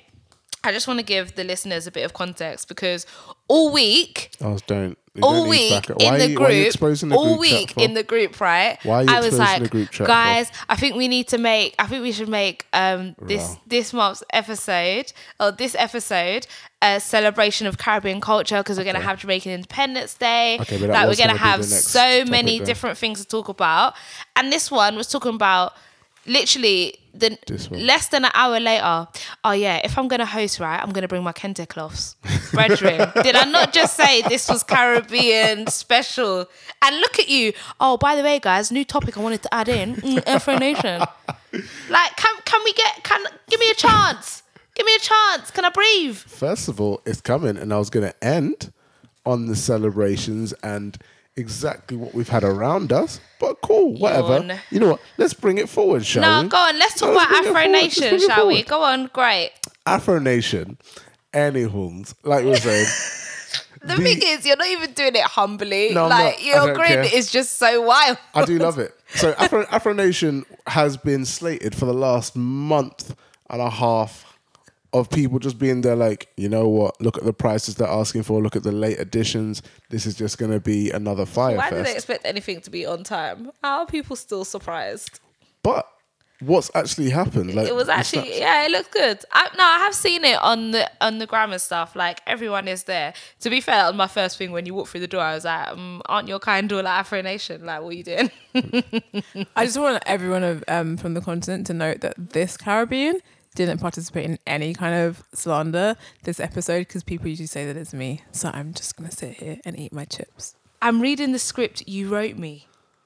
I just want to give the listeners a bit of context because all week, Oh, don't. All week in why the you- why are you group, the all group week in the group, right? Why are you I was like, chat for? guys, I think we need to make. I think we should make um this Wow. this month's episode or this episode a celebration of Caribbean culture because we're gonna have Jamaican Independence Day. Okay, but that like we're gonna gonna have so many different things to talk about, and this one was talking about literally the less than an hour later. Oh yeah, if I'm gonna host right, I'm gonna bring my kente cloths. Brethren, did I not just say this was Caribbean special? And look at you. Oh, by the way, guys, new topic I wanted to add in mm, Afro Nation. Like, can can we get? Can give me a chance? Give me a chance. Can I breathe? First of all, it's coming, and I was going to end on the celebrations and exactly what we've had around us. But cool, whatever. Yawn. You know what? Let's bring it forward, shall No, we? go on. Let's talk No, let's about Afro Nation, shall we? Go on. Great. Afro Nation, anyhoons, like we we're saying. The, The- thing is, you're not even doing it humbly. No, like not. Your grin care. is just so wild. I do love it. So Afro, Afro Nation has been slated for the last month and a half of people just being there like, you know what, look at the prices they're asking for, look at the late additions. This is just going to be another Fyre Why do they expect anything to be on time? How are people still surprised? But what's actually happened? Like It was actually yeah, it looked good. I, no, I have seen it on the on the gram and stuff. Like everyone is there. To be fair, that was my first thing when you walked through the door. I was like, um, "Aren't your kind all like Afro Nation? Like, what are you doing?" I just want everyone of, um, from the continent to note that this Caribbean didn't participate in any kind of slander this episode because people usually say that it's me. So I'm just gonna sit here and eat my chips. I'm reading the script you wrote me.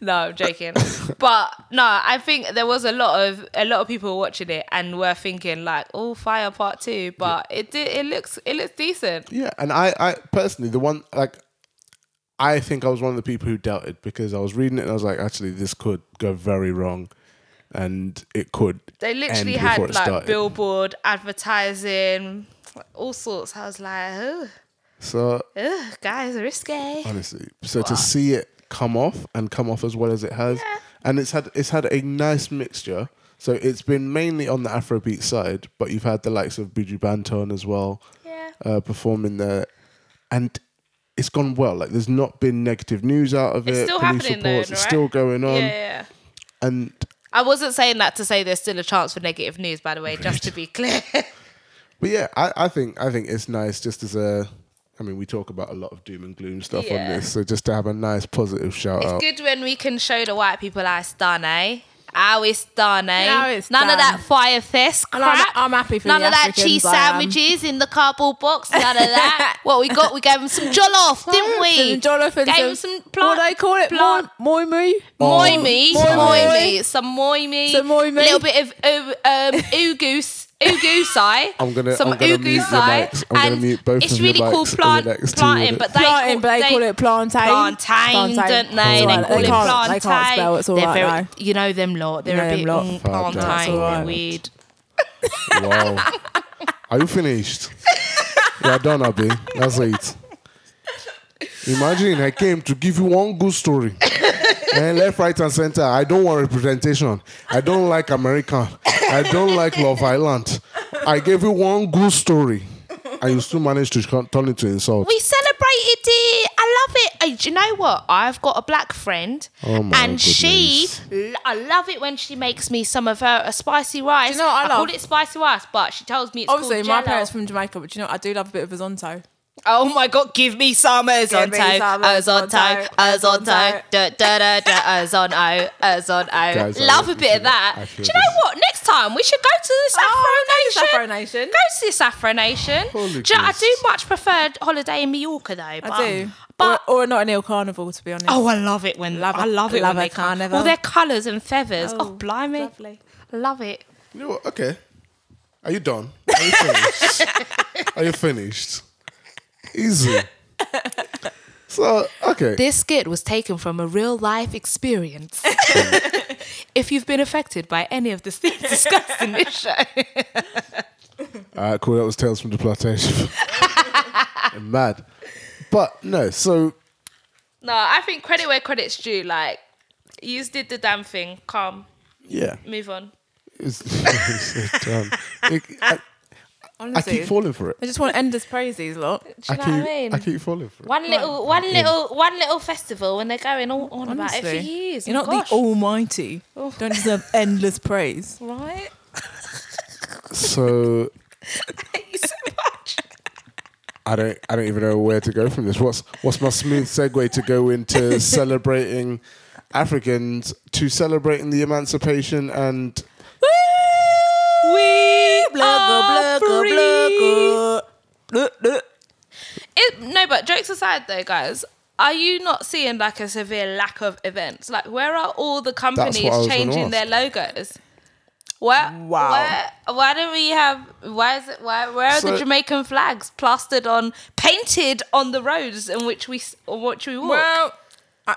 no, I'm joking. but no, I think there was a lot of a lot of people watching it and were thinking like, "Oh, Fyre Part 2. But it did. It looks it looks decent. Yeah, and I, I personally, the one like, I think I was one of the people who doubted because I was reading it and I was like, actually, this could go very wrong, and it could. They literally had like billboard advertising, all sorts. I was like, "Oh, So ugh, guys, risque." honestly, so to see it come off and come off as well as it has, and it's had it's had a nice mixture. So it's been mainly on the Afrobeat side, but you've had the likes of Buju Banton as well. Yeah. uh, performing there, and it's gone well. Like there's not been negative news out of It's it. still Police happening though, reports, it's still going on, Yeah, yeah. and I wasn't saying that to say there's still a chance for negative news, by the way, just to be clear. but yeah, I, I think I think it's nice just as a. I mean, we talk about a lot of doom and gloom stuff on this, so just to have a nice positive shout It's out. good when we can show the white people it's done, eh? How it's done, eh? How it's None of that Fyre Fest And I'm- crap. I'm happy for None the of that cheese sandwiches in the cardboard box. None of that. what we got, we gave them some jollof, didn't we? Some jollof and Gave some, them some what do they call it? plant- Moi moi. Moi me, Moi moi moi. me, some moi me, Some moi a little bit of uh, um, oogoose, oogoosai. I'm gonna- some I'm gonna mute your. I'm gonna and mute both it's of really cool mics in the plant, planting, but they Plantain, call, but they, call it plantain. plantain, don't they? They It's call alright, it plantain. they can't spell, it's all They're right very, now. you know them lot. They're You a bit lot. mm, plantain, it's they're weird. wow, are you finished? yeah, done, Abi. That's it. Imagine I came to give you one good story. and left, right, and center. I don't want representation. I don't like American. I don't like Love Island. I gave you one good story. And you still managed to turn it to insult. We celebrated it. I love it. Uh, do you know what? I've got a black friend, Oh my and she, I love it when she makes me some of her a spicy rice. Do you know what I call love? it spicy rice, but she tells me it's Obviously, called my jello. parents from Jamaica, but you know, what? I do love a bit of risotto. Oh my god, give me some Ozonto, me some Ozonto, Ozonto, Ozonto, Ozonto. da da da da, Ozonto, Ozonto. Guys, I Love a bit of that. Do you know what? Next time we should go to this Afro Oh, go to Nation. Go to this Afro Nation. Holy do you know, I do much prefer holiday in Mallorca though. I do. But or, or not an ill carnival, to be honest. Oh, I love it when Love I love it love when they come. carnival. All their colours and feathers. Oh, Oh, blimey, lovely. love it. You know what? Okay. Are you done? Are you finished? Are you finished? Easy. So okay. This skit was taken from a real life experience. if you've been affected by any of the things discussed in this show, All right, cool. That was Tales from the Plantation. Mad. But no, so no, I think credit where credit's due. Like, you just did the damn thing. Calm, yeah. move on. It's, it's, um, it- I, I Honestly, keep falling for it. I just want to end this praise these lot. Do you I know keep, what I mean? I keep falling for it. one little, one little, one little festival, when they're going on, on about it for Honestly. years. You're not oh Gosh. the almighty. Oh. Don't deserve endless praise. right. So Thank you so much. I don't I don't even know where to go from this. What's what's my smooth segue to go into celebrating Africans to celebrating the emancipation and We are free. It, no, but jokes aside, though, guys, are you not seeing like a severe lack of events? Like, where are all the companies what I was gonna changing their logos? Where, Wow. Where, why do we have? Why is it? Why? Where are the Jamaican flags plastered on, painted on the roads in which we on which we walk? Well, I,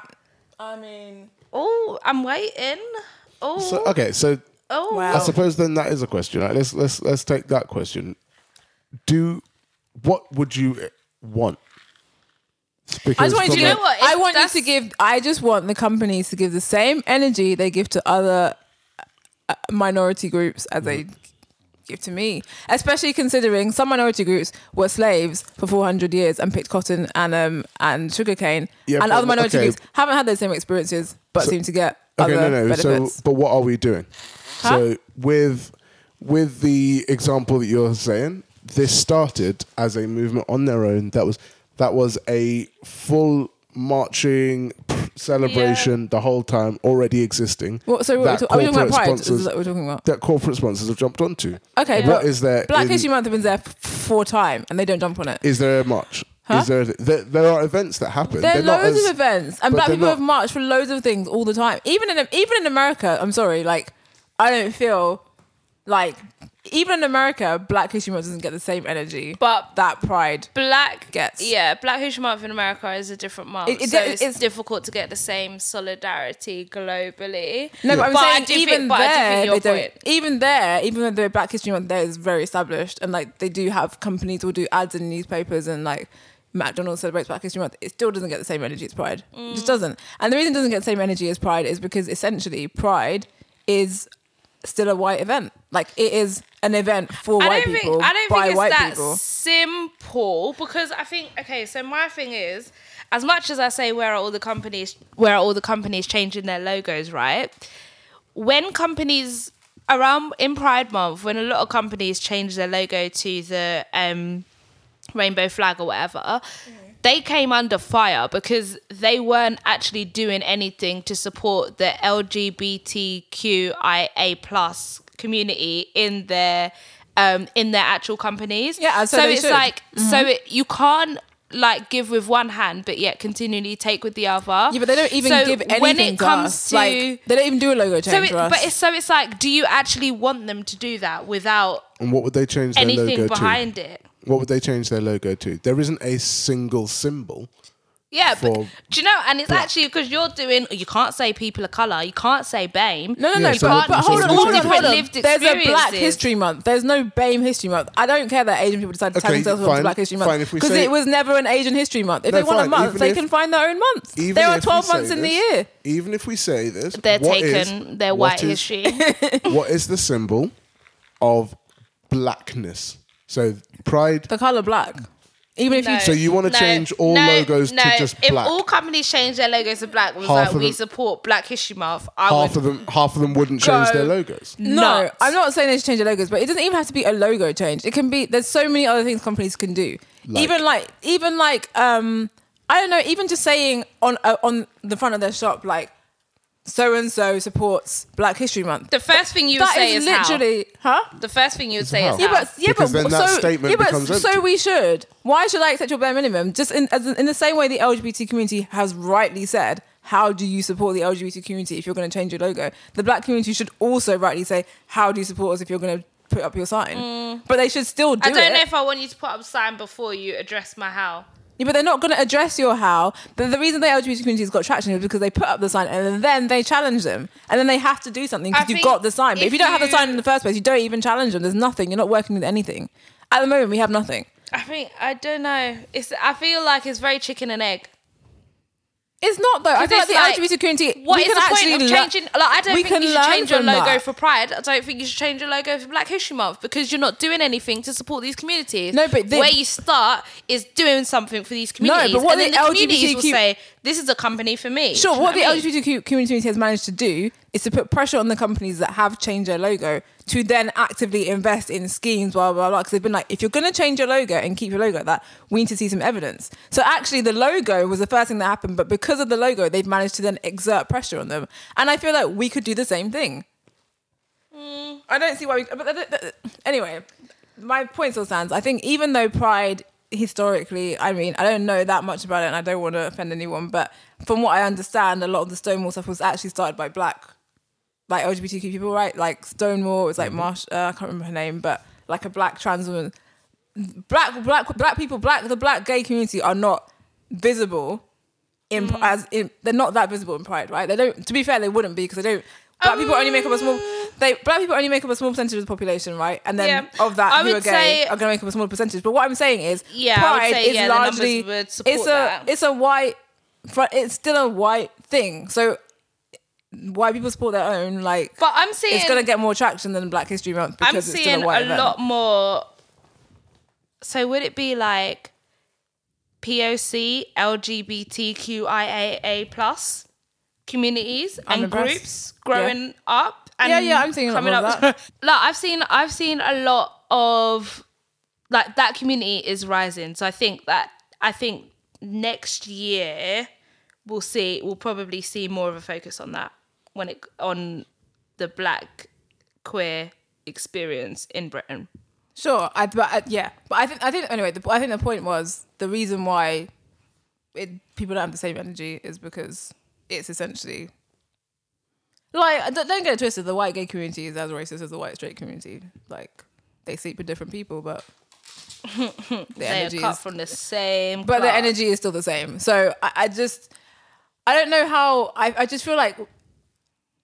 I mean, oh, I'm waiting. Oh, so okay, so oh, Wow. I suppose then that is a question. Right? Let's let's let's take that question. Do what would you want? Because I just want you to a- know what? I want you to give. I just want the companies to give the same energy they give to other uh, minority groups as they give to me. Especially considering some minority groups were slaves for 400 years and picked cotton and um and sugarcane, Yeah, and but- other minority okay. groups haven't had those same experiences, but So- seem to get Okay, other no, no. So, benefits. but what are we doing? So, with with the example that you're saying, this started as a movement on their own. That was that was a full marching celebration the whole time, already existing. what, so what, that are we talking about corporate pride? Is sponsors- that what we're talking about? That corporate sponsors have jumped onto. Okay, What but is there? Black in- History Month have been there f- for time and they don't jump on it. Is there a march? Huh? Is there, there? There are events that happen. There are They're not loads as- of events, and but black they're people not- have marched for loads of things all the time. Even in even in America, I'm sorry, like I don't feel like even in America, Black History Month doesn't get the same energy, But that pride. Black Gets. yeah, Black History Month in America is a different month, It- it- so it's- it's, difficult to get the same solidarity globally. No, but I'm But saying even think- there, they don't. point. Even there, even though the Black History Month there is very established, and like they do have companies will do ads in newspapers and like. McDonald's celebrates Black History Month. It still doesn't get the same energy as Pride. It Mm. just doesn't. And the reason it doesn't get the same energy as Pride is because essentially Pride is still a white event. Like it is an event for I white don't people think I don't by think it's that people. simple because I think okay. So my thing is, as much as I say, where are all the companies? Where are all the companies changing their logos? Right, when companies around in Pride Month, when a lot of companies change their logo to the um, rainbow flag or whatever. They came under fire because they weren't actually doing anything to support the LGBTQIA plus community in their um, in their actual companies. Yeah, so so, they it's should. Mm-hmm. like so it, you can't like give with one hand but yet continually take with the other. Yeah, but they don't even So give anything when it to comes us. to like they don't even do a logo so change it, for us. but it's so it's like, do you actually want them to do that without And what would they change their anything logo to? behind it? What would they change their logo to? There isn't a single symbol. Yeah, but for do you know? And it's actually because you're doing. You can't say people of color. You can't say BAME. No, no, Yeah, no. so- but, but hold on, hold on, hold on. lived There's a Black. History Month. There's no BAME History Month. I don't care that Asian people decide to tag themselves fine, Black History Month if because it was never an Asian History Month. If No, they want a month, they if- can find their own month. Even There are if we 12 say months in the this- year. Even if we say this, They're what is- taking their what white is- history. what is the symbol of blackness? So pride. The color black. Even if No. you So you want to No, change all no, logos no. to just black. If black? all companies change their logos to black, was Half like of we them- support Black History Month, I half would. of them, half of them wouldn't change their logos. No, Nuts. I'm not saying they should change their logos, but it doesn't even have to be a logo change. It can be there's so many other things companies can do. Like? Even like even like um I don't know, even just saying on uh, on the front of their shop like so and so supports Black History Month. the first thing you would That say is is how. literally, huh? The first thing you would say how. is Yeah, how. but yeah, Because but then that so statement yeah, but becomes so empty. we should. Why should I accept your bare minimum? Just in as in, in the same way the LGBT community has rightly said, how do you support the LGBT community if you're going to change your logo? The black community should also rightly say, how do you support us if you're going to put up your sign? But they should still do Mm. I don't it. know if I want you to put up a sign before you address my how. Yeah, but they're not going to address your how. But the reason the LGBT community has got traction is because they put up the sign and then they challenge them. And then they have to do something I because you've think got the sign. But if, if you don't have the you- sign in the first place, you don't even challenge them. There's nothing. You're not working with anything. At the moment, we have nothing. I think I don't know. It's I feel like it's very chicken and egg. It's not though. I feel like the like, LGBT community. What can the point of changing? Like, I don't think you should change your logo that. for Pride. I don't think you should change your logo for Black History Month because you're not doing anything to support these communities. No, but the- where you start is doing something for these communities. No, but what and then the the communities will say, "This is a company for me." Sure, Do you what the I mean? LGBTQ community has managed to do is to put pressure on the companies that have changed their logo to then actively invest in schemes, blah, blah, blah. Because they've been like, if you're going to change your logo and keep your logo like that, we need to see some evidence. So actually, the logo was the first thing that happened, but because of the logo, they've managed to then exert pressure on them. And I feel like we could do the same thing. Mm. I don't see why we. But anyway, my point still stands. I think even though Pride historically, I mean, I don't know that much about it, and I don't want to offend anyone, but from what I understand, a lot of the Stonewall stuff was actually started by black, like LGBTQ people, right? Like Stonewall, it was like Marsh. Uh, I can't remember her name, but like a black trans woman. Black, black, black people, black the black gay community are not visible in as in they're not that visible in Pride, right? They don't. To be fair, they wouldn't be because they don't. Black people only make up a small. They black people only make up a small percentage of the population, right? And then Yeah. of that, I who are gay are going to make up a small percentage. But what I'm saying is, Yeah, Pride say, is yeah, largely it's a that. it's a white. It's still a white thing. So white people support their own. Like, But I'm seeing it's going to get more traction than Black History Month because I'm it's still seeing a white a event. lot more. So would it be like POC, LGBTQIAA plus communities I'm and impressed. groups growing up? And Yeah, yeah, I'm seeing a lot coming of up. that. like I've seen, I've seen a lot of like that community is rising. So I think that I think next year we'll see, we'll probably see more of a focus on that when it on the black queer experience in Britain. Sure, I, but uh, yeah, but I think I think anyway. The, I think the point was the reason why it, people don't have the same energy is because it's essentially like don't, don't get it twisted. The white gay community is as racist as the white straight community. Like they sleep with different people, but the They are energy cut is from the same. but the energy is still the same. So I, I just, I don't know how. I, I just feel like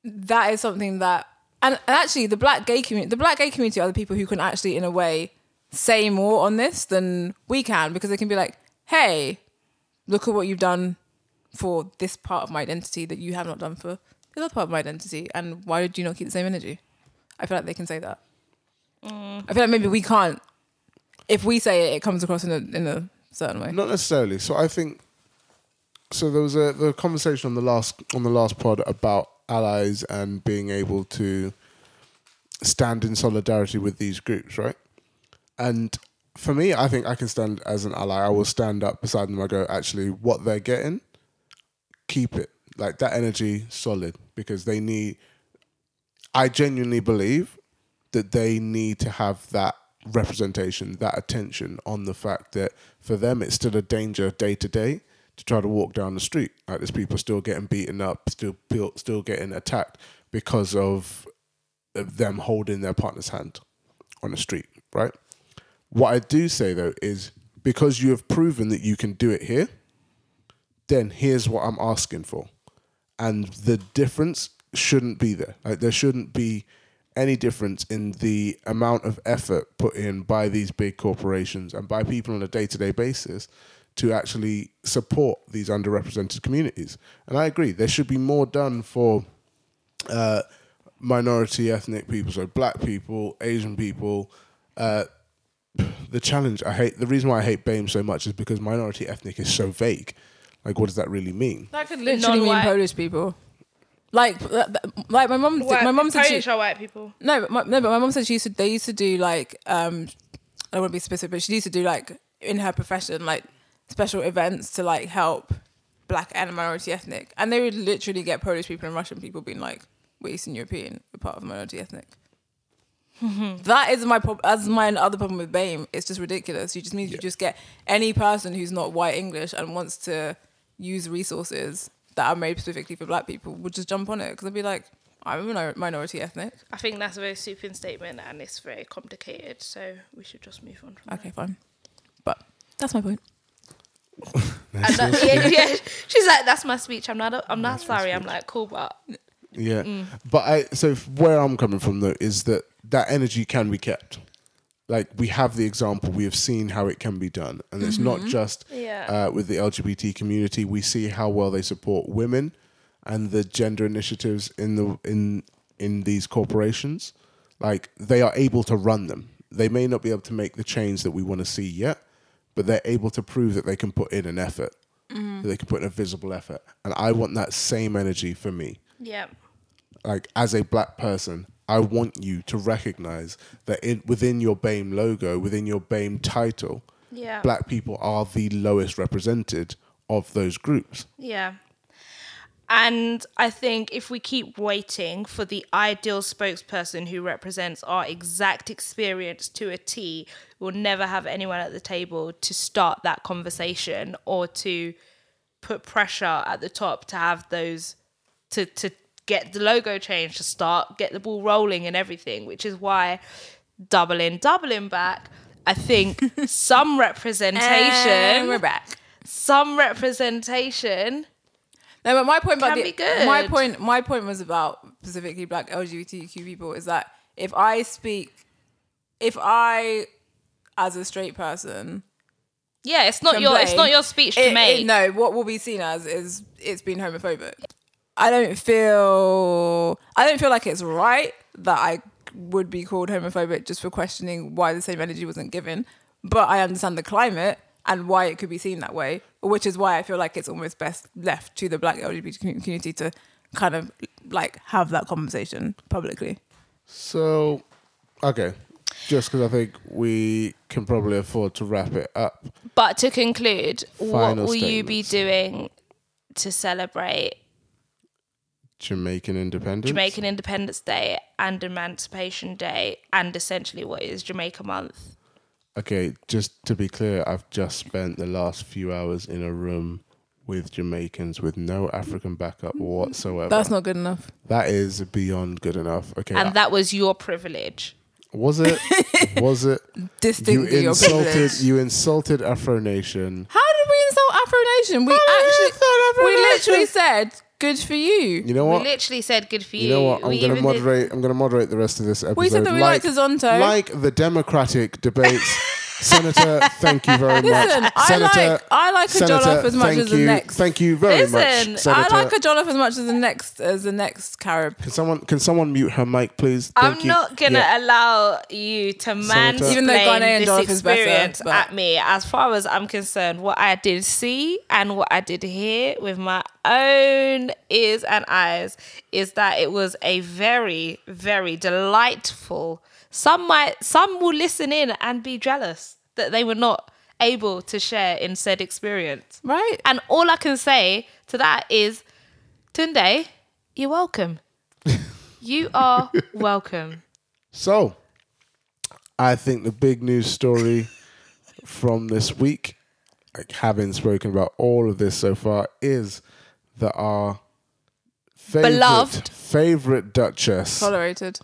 that is something that, and, and actually, the black gay community, the black gay community are the people who can actually, in a way, say more on this than we can because they can be like, hey, look at what you've done for this part of my identity that you have not done for the other part of my identity, and why did you not keep the same energy? I feel like they can say that. Mm. I feel like maybe we can't. If we say it, it comes across in a in a certain way. Not necessarily. So I think so. There was a the conversation on the last on the last pod about allies and being able to stand in solidarity with these groups, right? And for me, I think I can stand as an ally. I will stand up beside them. I go, actually, what they're getting, keep it like that energy solid because they need. I genuinely believe that they need to have that representation, that attention on the fact that for them it's still a danger day to day to try to walk down the street. Like there's people still getting beaten up, still still getting attacked because of of them holding their partner's hand on the street, right? What I do say though is because you have proven that you can do it here, then here's what I'm asking for. And the difference shouldn't be there. Like there shouldn't be any difference in the amount of effort put in by these big corporations and by people on a day-to-day basis to actually support these underrepresented communities. And I agree, there should be more done for uh, minority ethnic people, so black people, Asian people, uh, the challenge. I hate the reason why I hate BAME so much is because minority ethnic is so vague. Like, what does that really mean? That could literally mean Non-white. Polish people. Like, th- th- like my mom. My mom said she, Polish are white people. no, but my, no, but my mom said she used to. They used to do like. um I don't want to be specific, but she used to do like in her profession like special events to like help black and minority ethnic, and they would literally get Polish people and Russian people being like, "We're Eastern European, we're part of minority ethnic." that is my problem. That's my other problem with BAME. It's just ridiculous. You just means you just get any person who's not white English and wants to use resources that are made specifically for black people would just jump on it because they'd be like, "I'm a minority ethnic." I think that's a very sweeping statement and it's very complicated. So we should just move on from Okay, fine. But that's my point. And that- yeah, yeah. She's like, that's my speech. I'm not. I'm not sorry. I'm like, cool, but Yeah, Mm. but I so where I'm coming from though is that that energy can be kept. Like we have the example, we have seen how it can be done, and it's not just Yeah. uh, with the LGBT community. We see how well they support women and the gender initiatives in the in in these corporations. Like they are able to run them. They may not be able to make the change that we want to see yet, but they're able to prove that they can put in an effort. That they can put in a visible effort, and I want that same energy for me yeah, like as a black person, I want you to recognize that in, within your BAME logo, within your BAME title, yeah, black people are the lowest represented of those groups. yeah. And I think if we keep waiting for the ideal spokesperson who represents our exact experience to a T, we'll never have anyone at the table to start that conversation or to put pressure at the top to have those to to get the logo change to start, get the ball rolling and everything, which is why doubling, doubling back, I think some representation And we're back. some representation No, but my point about Can the, be good. my point my point was about specifically black LGBTQ people is that if I speak if I as a straight person yeah it's not your it's not your speech to it- it- make no, what will be seen as is it's being homophobic. I don't feel I don't feel like it's right that I would be called homophobic just for questioning why the same energy wasn't given. But I understand the climate and why it could be seen that way, which is why I feel like it's almost best left to the black LGBT community to kind of like have that conversation publicly. So, okay, just because I think we can probably afford to wrap it up. but to conclude what Final will you be doing to celebrate Jamaican independence. Jamaican Independence Day and Emancipation Day and essentially what is Jamaica Month Okay, just to be clear, I've just spent the last few hours in a room with Jamaicans with no African backup mm-hmm. whatsoever. That's not good enough. that is beyond good enough. Okay, and that was your privilege was it? was it? You Distinctly your insulted. privilege. You insulted Afro Nation. How did we insult Afro Nation? We did we actually insult Afro we literally said good for you. You know what? we literally said good for you You know what? I'm We going to even did- moderate. I'm going to moderate the rest of this episode. We said that we liked his Zonto. Like the Democratic debates. Senator, thank you very much. Listen, much. I like I like a Senator, jollof as much thank as the you. next. Thank you very Listen, much, Senator. I like a jollof as much as the next as the next Carib. can someone can someone mute her mic, please? I'm you. not gonna Yeah. allow you to mansplain Even though Ghanaian this jollof is better, experience at me. As far as I'm concerned, what I did see and what I did hear with my own ears and eyes is that it was a very, very delightful. Some might, some will listen in and be jealous that they were not able to share in said experience. Right? And all I can say to that is, Tunde, you're welcome. you are welcome. So, I think the big news story from this week, like having spoken about all of this so far, is that our favorite, Beloved. favorite Duchess. Tolerated.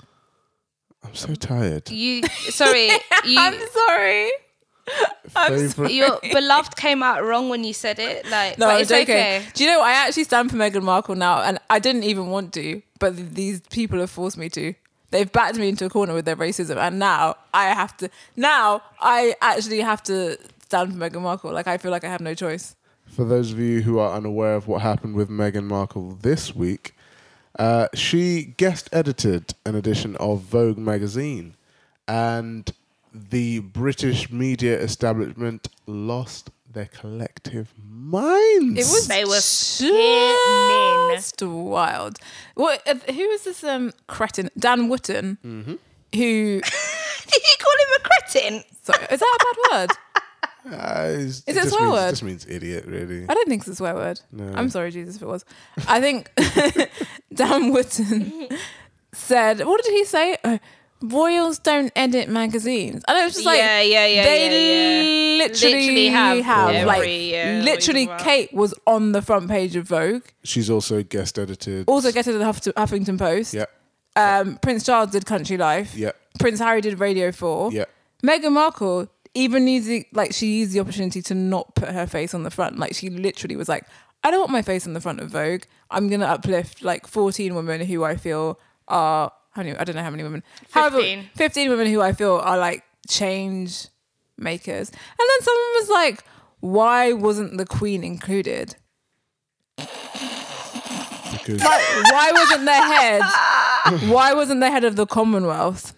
I'm so tired. You, sorry, I'm sorry. I'm Favorite. your beloved came out wrong when you said it. Like, No, but it's joking. okay. Do you know I actually stand for Meghan Markle now, and I didn't even want to, but th- these people have forced me to. They've backed me into a corner with their racism, and now I have to. Now I actually have to stand for Meghan Markle. Like I feel like I have no choice. For those of you who are unaware of what happened with Meghan Markle this week, uh, she guest edited an edition of Vogue magazine, and the British media establishment lost their collective minds. It was They were spinning. just wild. What? Uh, who was this um cretin? Dan Wootton, Mm-hmm. who? Did you call him a cretin? Sorry, is that a bad word? Uh, it's- Is it a swear means, word? It just means idiot, really. I don't think it's a swear word. No. I'm sorry, Jesus, if it was. I think Dan Wootton said, what did he say? Uh, Royals don't edit magazines. And it was just like, Yeah, yeah, yeah, They yeah, yeah. literally, Literally have, have every, like, yeah, literally, Kate was on the front page of Vogue. She's also guest edited. Also, guest edited the Huff- Huffington Post. Yeah, Um, Prince Charles did Country Life. yeah, Prince Harry did Radio 4. yeah. Meghan Markle even using like she used the opportunity to not put her face on the front. Like she literally was like, I don't want my face on the front of Vogue. I'm gonna uplift like 14 women who I feel are how many I don't know how many women. However, 15. 15 women who I feel are like change makers. And then someone was like, why wasn't the Queen included? Because Like, why wasn't the head? Why wasn't the head of the Commonwealth?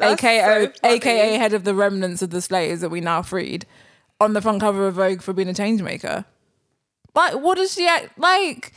That's AKA, so. AKA head of the remnants of the slaves that we now freed, on the front cover of Vogue for being a change maker. Like, what does she act like?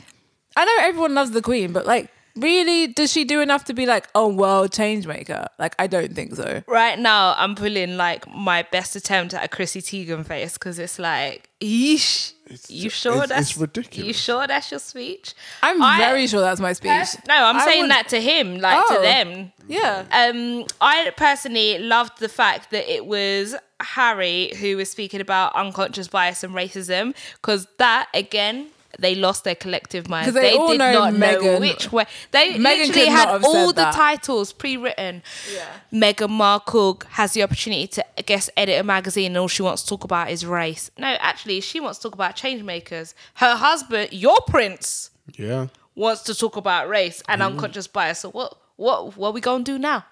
I know everyone loves the Queen, but like, really, does she do enough to be like, oh well, change maker? Like, I don't think so. Right now, I'm pulling like my best attempt at a Chrissy Teigen face because it's like, yeesh. You sure it's- that's it's ridiculous. You sure that's your speech? I'm I- very sure that's my speech. Pers- no, I'm I saying would- that to him, like Oh. to them. Yeah. Um, I personally loved the fact that it was Harry who was speaking about unconscious bias and racism because that again. They lost their collective mind. 'Cause they all did know not know which way. They Meghan literally had all the that. titles pre-written. Yeah. Meghan Markle has the opportunity to I guess edit a magazine, and all she wants to talk about is race. No, actually, she wants to talk about change makers. Her husband, your prince, yeah, wants to talk about race and unconscious bias. So what what what are we gonna do now?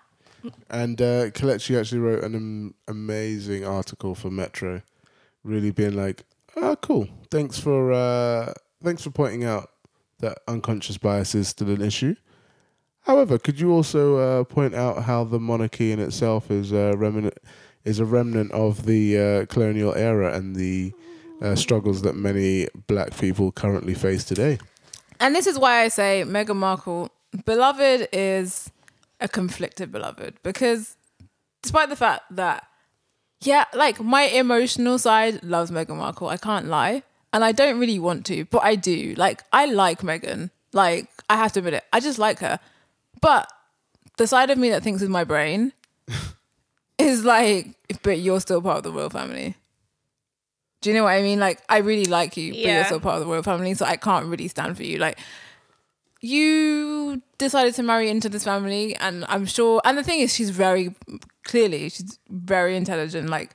and uh, Kelechi actually wrote an am- amazing article for Metro, really being like, "Oh, cool. Thanks for uh, thanks for pointing out that unconscious bias is still an issue." However, could you also uh, point out how the monarchy in itself is a remnant is a remnant of the uh, colonial era and the uh, struggles that many black people currently face today? And this is why I say Meghan Markle, beloved is a conflicted beloved because despite the fact that, yeah, like my emotional side loves Meghan Markle, I can't lie. And I don't really want to, but I do. Like, I like Megan. Like, I have to admit it. I just like her. But the side of me that thinks with my brain is like, but you're still part of the royal family. Do you know what I mean? Like, I really like you, but you're still part of the royal family, so I can't really stand for you. Like, you decided to marry into this family, and I'm sure. And the thing is, she's very clearly she's very intelligent, like,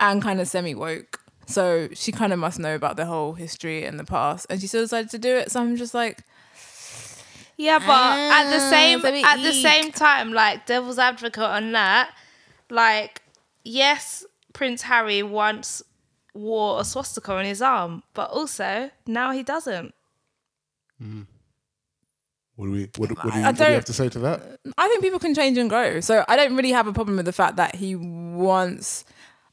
and kind of semi woke. So she kind of must know about the whole history and the past, and she still decided to do it. So I'm just like, Yeah, but at the Ah, same it's a bit at the same time, like devil's advocate on that, like yes, Prince Harry once wore a swastika on his arm, but also now he doesn't. What do we what, do- what do you, what do you have to say to that? I think people can change and grow. So I don't really have a problem with the fact that he wants.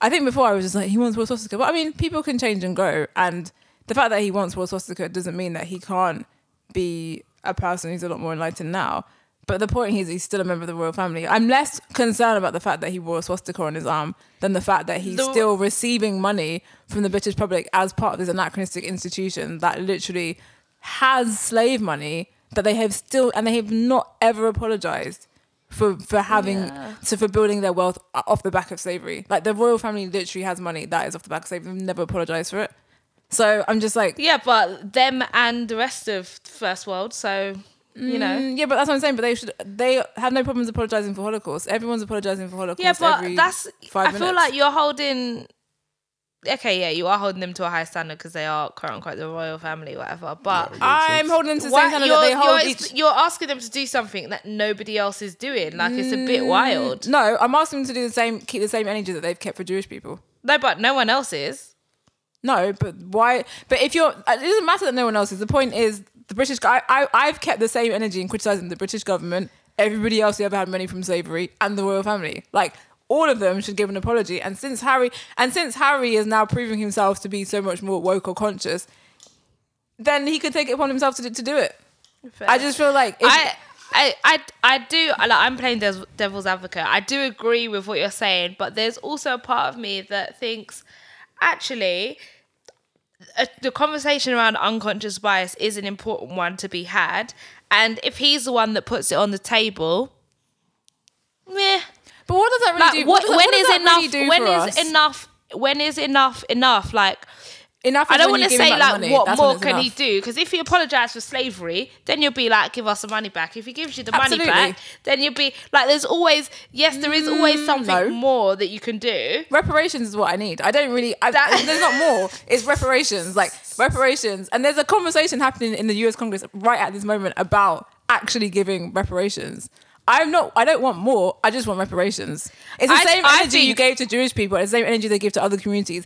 I think before I was just like he wants Will swastika, but I mean people can change and grow, and the fact that he wants Will swastika doesn't mean that he can't be a person who's a lot more enlightened now. But the point is, he's still a member of the royal family. I'm less concerned about the fact that he wore a swastika on his arm than the fact that he's The- still receiving money from the British public as part of this anachronistic institution that literally has slave money that they have still and they have not ever apologized for for having so for building their wealth off the back of slavery. Like the royal family literally has money that is off the back of slavery. They've never apologized for it. So I'm just like, Yeah, but them and the rest of first world, so you know. Mm, yeah, but that's what I'm saying. But they should. They have no problems apologizing for Holocaust. Everyone's apologizing for Holocaust. Yeah, but every that's five I feel like you're holding Okay, yeah, you are holding them to a high standard because they are quote unquote the royal family, whatever. But I'm holding them to the same standard you're, that they hold you're, each. you're asking them to do something that nobody else is doing. Like it's a Mm. bit wild. No, I'm asking them to do the same, keep the same energy that they've kept for Jewish people. No, but no one else is. No, but why? But if you're, it doesn't matter that no one else is. The point is, the British. I, I, I've kept the same energy in criticizing the British government, everybody else who ever had money from slavery, and the royal family. Like all of them should give an apology. And since Harry and since Harry is now proving himself to be so much more woke or conscious, then he could take it upon himself to, do- to do it. I just feel like if, I, I, I, I do. Like, I'm playing dev- devil's advocate. I do agree with what you're saying, but there's also a part of me that thinks, actually, uh, the conversation around unconscious bias is an important one to be had. And if he's the one that puts it on the table, meh. But what does that really Like, do? what, that- when what does enough? really when for is us? enough? When is enough enough? Like, Enough. I don't want to say like money. what That's more can he do? Because if he apologized for slavery, then you'll be like, give us the money back. If he gives you the Absolutely. money back, then you'll be like, there's always yes, there is always something Mm, no. more that you can do. reparations is what I need. I don't really. I, That- there's not more. It's reparations, like reparations, and there's a conversation happening in the U.S. Congress right at this moment about actually giving reparations. I'm not. I don't want more. I just want reparations. It's the I- same I energy you gave to Jewish people. It's the same energy they give to other communities.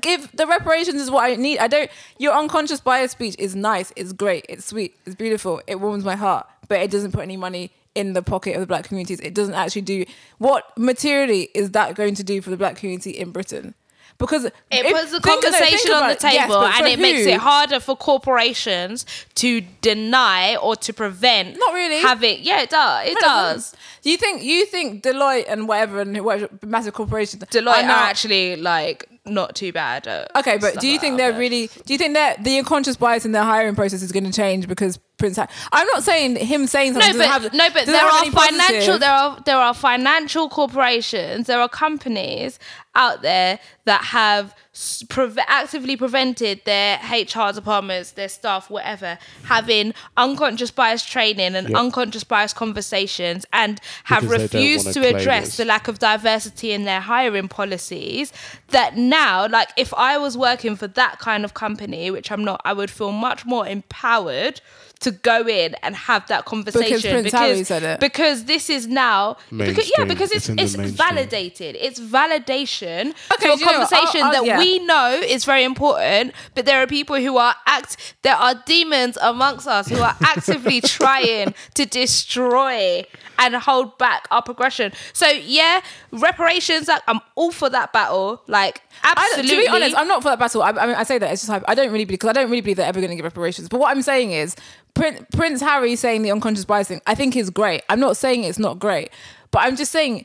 Give the reparations is what I need. I don't. Your unconscious bias speech is nice. It's great. It's sweet. It's beautiful. It warms my heart. But it doesn't put any money in the pocket of the black communities. It doesn't actually do what materially is that going to do for the black community in Britain? Because It if- puts the no, conversation on the it. Yes, table and it makes it harder for corporations to deny or to prevent. Not really. having. Yeah, it does. It does. Do you think you think Deloitte and whatever and whatever massive corporations Deloitte are are actually like not too bad. Okay, but do you think they're really? Do you think that the unconscious bias in their hiring process is going to change because Prince? Ha- I'm not saying him saying No, something. but doesn't have, no, but there are any positive- financial. There are there are financial corporations. There are companies out there that have s- preve- actively prevented their HR departments, their staff, whatever, having unconscious bias training and Yep. unconscious bias conversations, and have Because refused wanna address this. the lack of diversity in their hiring policies. That now, like, if I was working for that kind of company, which I'm not, I would feel much more empowered to go in and have that conversation Prince Harry said it. because this is now because yeah because It's it's it's, validated it's validation Okay, to a do what? conversation I'll- I'll- that yeah. We know is very important but there are people who are act there are demons amongst us who are actively trying to destroy and hold back our progression so yeah reparations like i'm all for that battle like I absolutely to be honest, I'm not for that battle. I, I mean, I say that it's just. I don't really believe because I don't really believe they're ever going to give reparations. But what I'm saying is, Prince, Prince Harry saying the unconscious bias thing, I think is great. I'm not saying it's not great, but I'm just saying,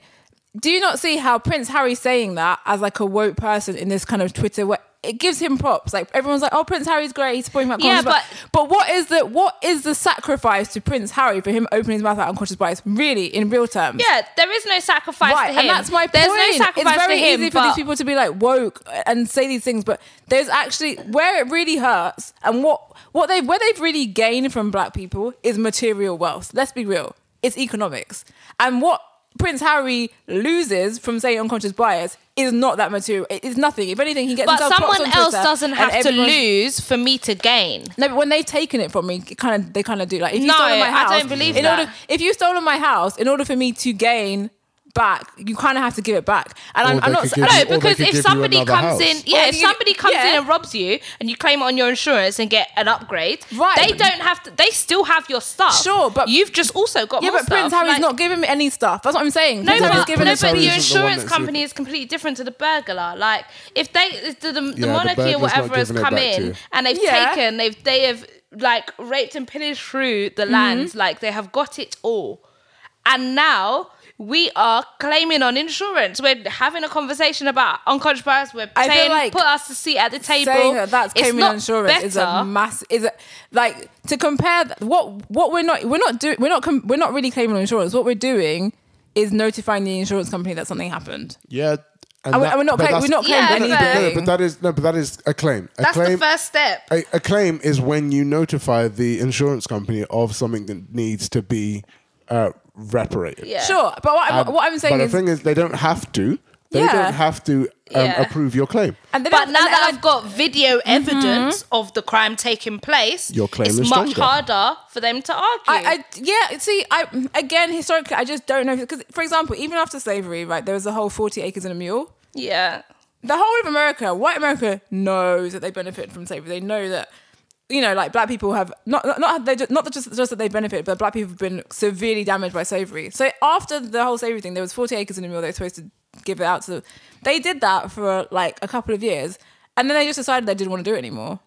do you not see how Prince Harry saying that as like a woke person in this kind of Twitter where it gives him props? Like everyone's like, oh, Prince Harry's great. He's supporting about Yeah, unconscious bias. But what is the what is the sacrifice to Prince Harry for him opening his mouth about unconscious bias? Really, in real terms? yeah there is no sacrifice Right, to him and that's my there's point. There's no sacrifice to him. it's very him easy for but- these people to be like woke and say these things, but there's actually where it really hurts and what what they where they've really gained from black people is material wealth. Let's be real, it's economics, and what Prince Harry loses from saying unconscious bias is not that material. It is nothing. If anything, he gets but someone on else Twitter doesn't have to lose for me to gain. no, but when they've taken it from me, kind of they kind of do. Like if you No, stole my I house, don't believe in that. order if you stolen my house, in order for me to gain back, you kind of have to give it back. And Or I'm, I'm not. could s- give I you- don't- No, because if somebody comes house. in, yeah, Or if you somebody comes in and robs you and you claim it on your insurance and get an upgrade, Right, They don't have to. They still have your stuff. Sure, but- you've just also got yeah, more but Prince. Harry's Like- not giving me any stuff. That's what I'm saying. No, Prince Harry's but, giving no, it but to the Harry me. isn't the insurance company is completely different to the burglar. Like if they, if the, the, the the monarchy or whatever has come in and they've taken, they've they have like raped and pillaged through the lands. Mm-hmm. Like they have got it all, and now. We are claiming on insurance. We're having a conversation about unconscious bias. We're I feel saying like put us a seat at the table. saying that that's It's claiming not on insurance is a better. mass is a like to compare th- what what we're not we're not doing we're not com- we're not really claiming on insurance. What we're doing is notifying the insurance company that something happened. Yeah. And, And we- and we're not but claim- that's- we're not claiming claiming Yeah, fair. No, anything. but that is no, but that is a claim. A That's claim. the first step. a, a claim is when you notify the insurance company of something that needs to be uh, reparated. Yeah. Sure, but what, I'm Um, what I'm saying but is, the thing is, they don't have to. They Yeah. don't have to um, Yeah. approve your claim. and they But now and- that and I've got video evidence of the crime taking place, Your claim it's is much stronger. harder for them to argue. I, I yeah see I again historically I just don't know because for example even after slavery right there was a whole 40 acres and a mule yeah. the whole of America, white America knows that they benefit from slavery. They know that, you know, like black people have not not they just, not just just that they benefit, but black people have been severely damaged by slavery. So after the whole slavery thing, there was forty acres in the mill they were supposed to give it out to them. They did that for like a couple of years, and then they just decided they didn't want to do it anymore.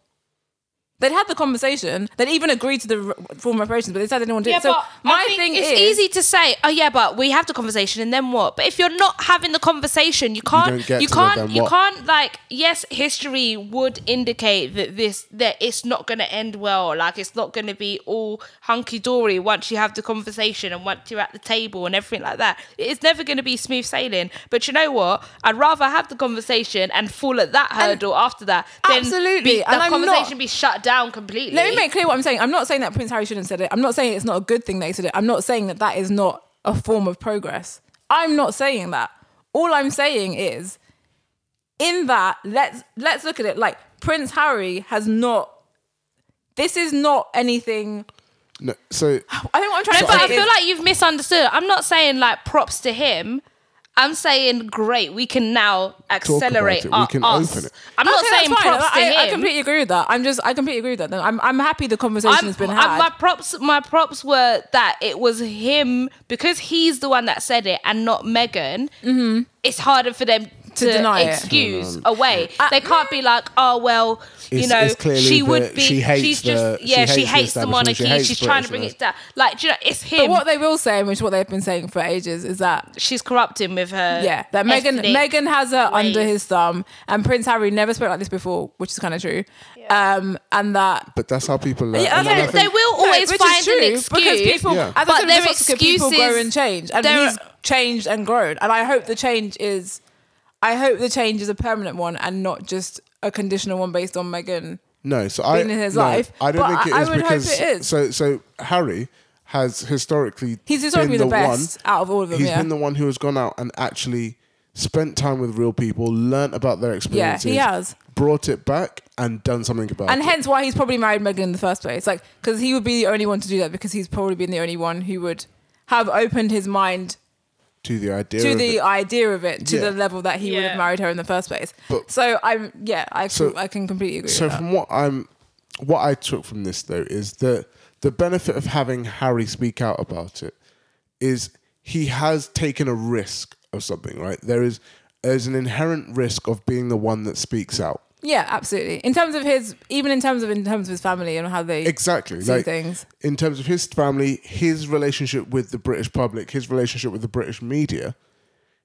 They'd had the conversation. They'd even agreed to the r- form of reparations, but they decided they didn't want to do it. So my thing is it's is, easy to say, oh yeah, but we have the conversation and then what? But if you're not having the conversation, you can't. don't get You, to the can't. then You what. can't like. Yes, history would indicate that this that it's not going to end well. Like it's not going to be all hunky dory once you have the conversation and once you're at the table and everything like that. It's never going to be smooth sailing. But you know what? I'd rather have the conversation and fall at that hurdle after that than Absolutely. be, the And I'm not- conversation be shut down completely. Let me make clear what I'm saying. I'm not saying that Prince Harry shouldn't have said it. I'm not saying it's not a good thing that he said it. I'm not saying that that is not a form of progress. I'm not saying that. All I'm saying is, in that, let's let's look at it like Prince Harry has not. This is not anything. No, so I think what I'm trying No, to but say I feel is- like you've misunderstood. I'm not saying like props to him. I'm saying great. We can now accelerate it. We can us. open it. I'm not Okay, saying fine. props to I, him. I completely agree with that. I'm just, I completely agree with that. I'm, I'm happy the conversation I'm- has been I'm- had. my props, my props were that it was him because he's the one that said it and not Megan. Mm-hmm. It's harder for them to. To deny it. excuse away. they can't be like, oh well, you know, she would that be. she hates she's the- just she yeah, she hates the hates the establishment, monarchy. she hates she's trying to bring it down. Like, do you know, it's him. but what they will say, which is what they've been saying for ages, is that she's corrupting with her. Yeah, that Megan Megan has her under his thumb, and Prince Harry never spoke like this before, which is kind of true. Um, and that but that's how people learn. Yeah, And that's then I what- they will always which is find true, an because excuse. people, Yeah. as I But their their people grow and change, and their- he's changed and grown. And I hope the change is, I hope the change is a permanent one and not just a conditional one based on Megan. No, so I in his no, life, I don't think it I- is I would hope because it is. so so Harry has historically He's historically been the the, best one. out of all of them. He's yeah. been the one who has gone out and actually spent time with real people, learnt about their experiences. yeah, he has. brought it back, and done something about and it. And hence why he's probably married Megan in the first place. Like, because he would be the only one to do that because he's probably been the only one who would have opened his mind to the idea to of the it. idea of it to Yeah. the level that he would have married her in the first place. But- so I'm yeah, I can, So- I can completely agree. So with that. from what I'm, what I took from this though is that the benefit of having Harry speak out about it is he has taken a risk of something, right? There is there's an inherent risk of being the one that speaks out. Yeah, absolutely. In terms of his, even in terms of in terms of his family and how they Exactly. see Like things. in terms of his family, his relationship with the British public, his relationship with the British media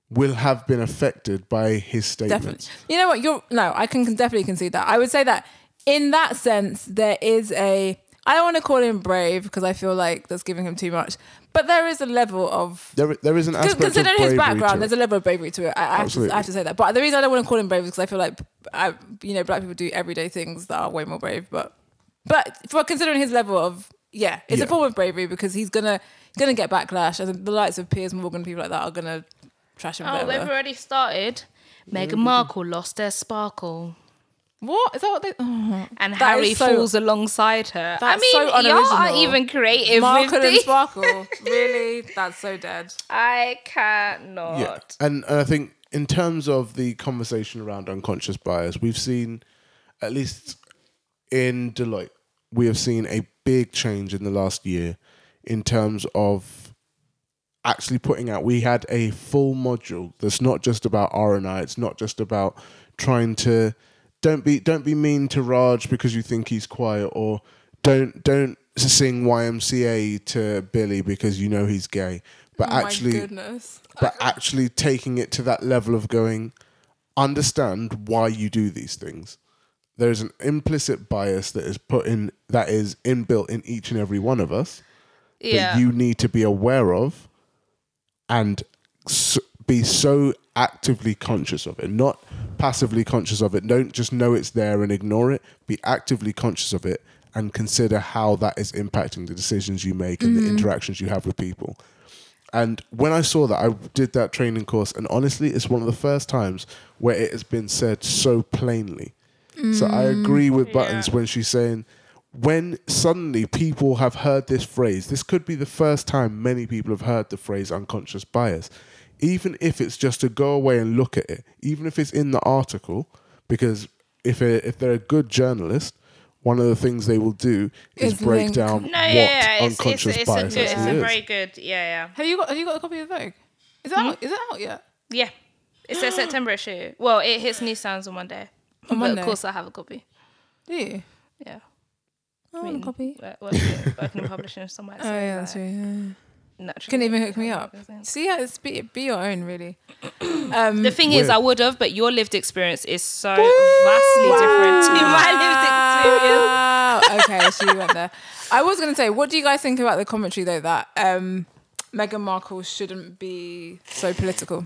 will have been affected by his statements. Definitely. You know what? You're no, I can definitely concede that. I would say that in that sense, there is a. I don't want to call him brave because I feel like that's giving him too much. But there is a level of There, there is an aspect of considering bravery his background, there's a level of bravery to it. I, I, have to, I have to say that. But the reason I don't want to call him brave is because I feel like, I, you know, black people do everyday things that are way more brave. But, but for considering his level of, yeah, it's Yeah. a form of bravery because he's gonna he's gonna get backlash, and the likes of Piers Morgan, and people like that, are gonna trash him. Oh, whatever. they've already started. Meghan mm-hmm. Markle lost their sparkle, What is that? What they? Oh. and That Harry so- falls alongside her. I that's mean, so y'all aren't even creative Markle with and these. Sparkle. really? That's so dead. I cannot. Yeah, and, and I think in terms of the conversation around unconscious bias, we've seen, at least in Deloitte, we have seen a big change in the last year in terms of actually putting out. We had a full module that's not just about R and I. It's not just about trying to don't be don't be mean to Raj because you think he's quiet, or don't don't sing YMCA to Billy because you know he's gay. But oh actually, goodness. but actually taking it to that level of going, understand why you do these things. There's an implicit bias that is put in, that is inbuilt in each and every one of us yeah. that you need to be aware of and s- be so actively conscious of it, not passively conscious of it. Don't just know it's there and ignore it. Be actively conscious of it and consider how that is impacting the decisions you make and the mm-hmm. interactions you have with people. And when I saw that, I did that training course, and honestly, it's one of the first times where it has been said so plainly. So I mm. agree with Buttons when she's saying, when suddenly people have heard this phrase, this could be the first time many people have heard the phrase unconscious bias. Even if it's just to go away and look at it, even if it's in the article, because if a, if they're a good journalist, one of the things they will do is Is break link. down no, what yeah, yeah, it's, it's, unconscious it's, a, bias good, it's actually a very good. Yeah, yeah. Have you got Have you got a copy of Vogue? Is it hmm? out? Is it out yet? yeah, it's a September issue. Well, it hits newsstands on Monday. On But Monday? of course, I have a copy. Do you? Yeah. I want a copy. Work- Working, working in publishing, some might Oh yeah, that's true. Yeah. Naturally, Couldn't even hook me up. See, yeah, it's be, be your own, really. Um, The thing is, I would have, but your lived experience is so vastly different to my lived experience. Wow. okay, she went there. I was going to say, what do you guys think about the commentary though that um, Meghan Markle shouldn't be so political?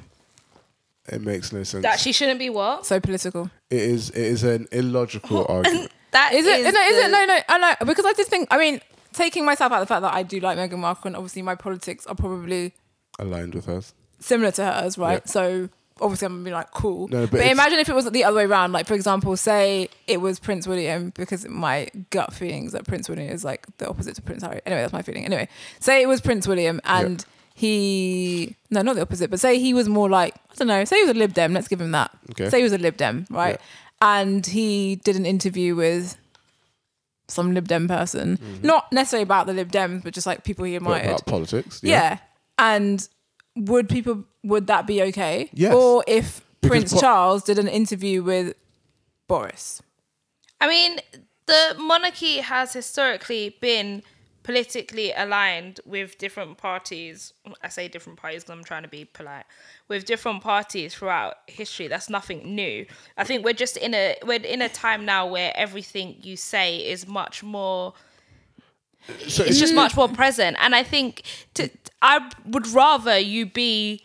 It makes no sense. That she shouldn't be what? So political. it is. It is an illogical argument. That Is it? no, is it? No, no. I know because I just think. I mean, taking myself out of the fact that I do like Meghan Markle, and obviously my politics are probably Aligned with hers, similar to hers, right? Yeah. So obviously I'm gonna be like cool. No, but but imagine if it was the other way around. Like for example, say it was Prince William, because my gut feelings that Prince William is like the opposite to Prince Harry. Anyway, that's my feeling. Anyway, say it was Prince William and he no, not the opposite, but say he was more like I don't know. Say he was a Lib Dem. Let's give him that. Okay. Say he was a Lib Dem, right? And he did an interview with some Lib Dem person, not necessarily about the Lib Dems, but just like people he Mm-hmm. But admired. about politics. Yeah. And would people would that be okay? Yes. Or if Because Prince po- Charles did an interview with Boris. I mean, the monarchy has historically been politically aligned with different parties. I say different parties because I'm trying to be polite. With different parties throughout history, that's nothing new. I think we're just in a we're in a time now where everything you say is much more So it's just much more present and i think to, i would rather you be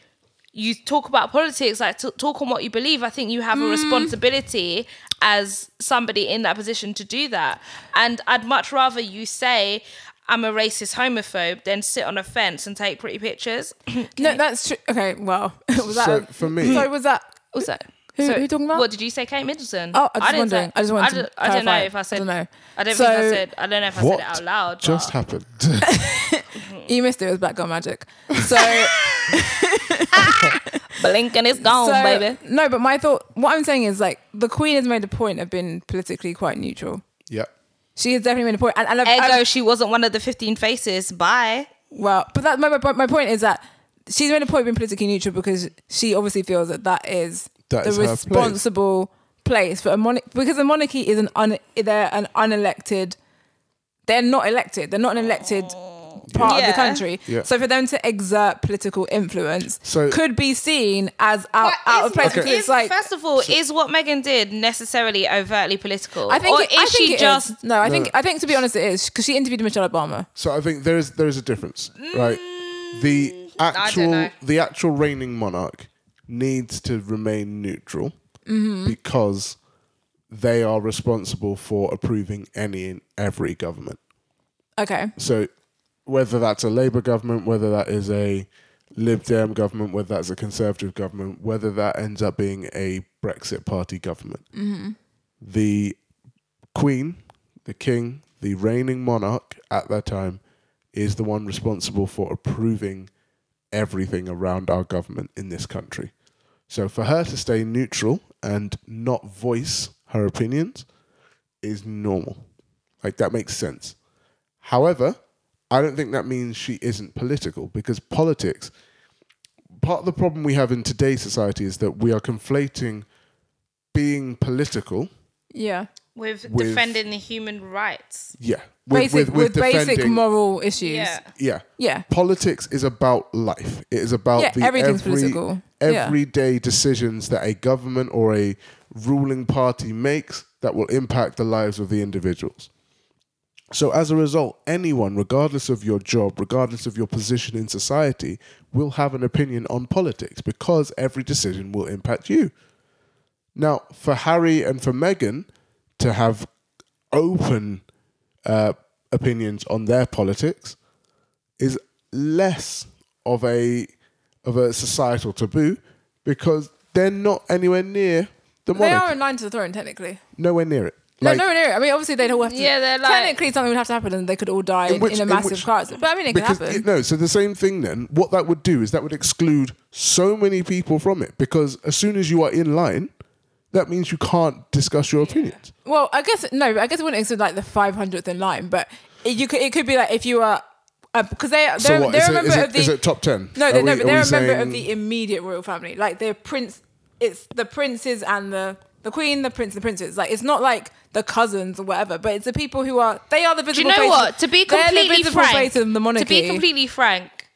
you talk about politics like t- talk on what you believe i think you have a mm. responsibility as somebody in that position to do that and i'd much rather you say i'm a racist homophobe then sit on a fence and take pretty pictures No, that's true. Okay, well, was that So a- for me- So was that what's that Who- who you talking about? What did you say, Kate Middleton? Oh, I just didn't wondering. say- I just wanted I to don't, I don't know if I said. I don't know. I don't think I said. I don't know if I what said it out loud. just but- happened? you missed it, it was Black Girl Magic. So Blink and it's gone, so- baby. No, but my thought what I'm saying is like the Queen has made a point of being politically quite neutral. yeah. She has definitely made a point, and, and I've, Ego, I've- she wasn't one of the 15 faces. Bye. Well, but that my, my, my point is that she's made a point of being politically neutral because she obviously feels that that is That the is her place. responsible place. for a monarchy because a monarchy is an un, they're an unelected. They're not elected. They're not an elected oh. Part of the country. Yeah. So for them to exert political influence So- could be seen as out, out is- of place Okay. is- it's like first of all, is what Megan did necessarily overtly political? I think or it, is I think she just is. no. I No. think I think to be honest, it is because she interviewed Michelle Obama. So I think there is there is a difference, right? The Mm, don't actual the actual reigning monarch needs to remain neutral Mm-hmm. because they are responsible for approving any and every government. Okay. So whether that's a Labour government, whether that is a Lib Dem government, whether that's a Conservative government, whether that ends up being a Brexit Party government, mm-hmm. the Queen, the King, the reigning monarch at that time is the one responsible for approving everything around our government in this country. So for her to stay neutral and not voice her opinions is normal. Like that makes sense. However, I don't think that means she isn't political because politics, part of the problem we have in today's society is that we are conflating being political, Yeah. with, With- defending the human rights. yeah, with, Basic with, with, basic moral issues. Yeah. yeah. Yeah. Politics is about life. It is about Yeah, the everything's every, political. Yeah. everyday decisions that a government or a ruling party makes that will impact the lives of the individuals. So, as a result, anyone, regardless of your job, regardless of your position in society, will have an opinion on politics because every decision will impact you. Now, for Harry and for Meghan to have open uh, opinions on their politics is less of a of a societal taboo because they're not anywhere near the They are in line to the throne, technically. nowhere near it. Like, no, no, no. I mean, obviously they'd all have to. Yeah, they're like- technically something would have to happen, and they could all die in, In which- in a massive which- car accident. But I mean, it could happen. it- no, so the same thing then. What that would do is that would exclude so many people from it because as soon as you are in line, that means you can't discuss your opinions. Well, I guess no. I guess it wouldn't exclude like the five hundredth in line, but it, you could. It could be like if you are uh, because they they're, So what they're a member is of the is it top ten? no, they're, no, we- but they're we a member of the immediate royal family. Like they're prince. it's the princes and the the queen, the prince, the princess. Like it's not like the cousins or whatever, but it's the people who are they are the Do visible. you know what? To be the completely frank, the monarchy. to be completely frank,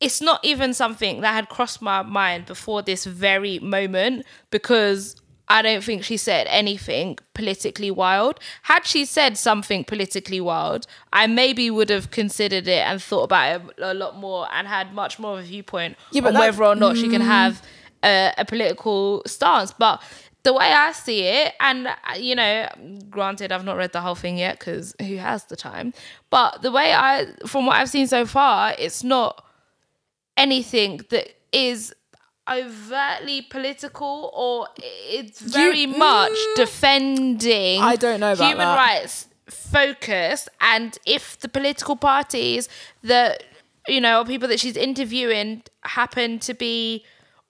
it's not even something that had crossed my mind before this very moment because I don't think she said anything politically wild. Had she said something politically wild, I maybe would have considered it and thought about it a lot more and had much more of a viewpoint Yeah, on whether or not she can mm. have a, a political stance. But the way I see it, and uh, you know, granted, I've not read the whole thing yet because who has the time? But the way I, from what I've seen so far, it's not anything that is overtly political or it's very much defending I don't know about human that. rights focus, and if the political parties that you know people that she's interviewing happen to be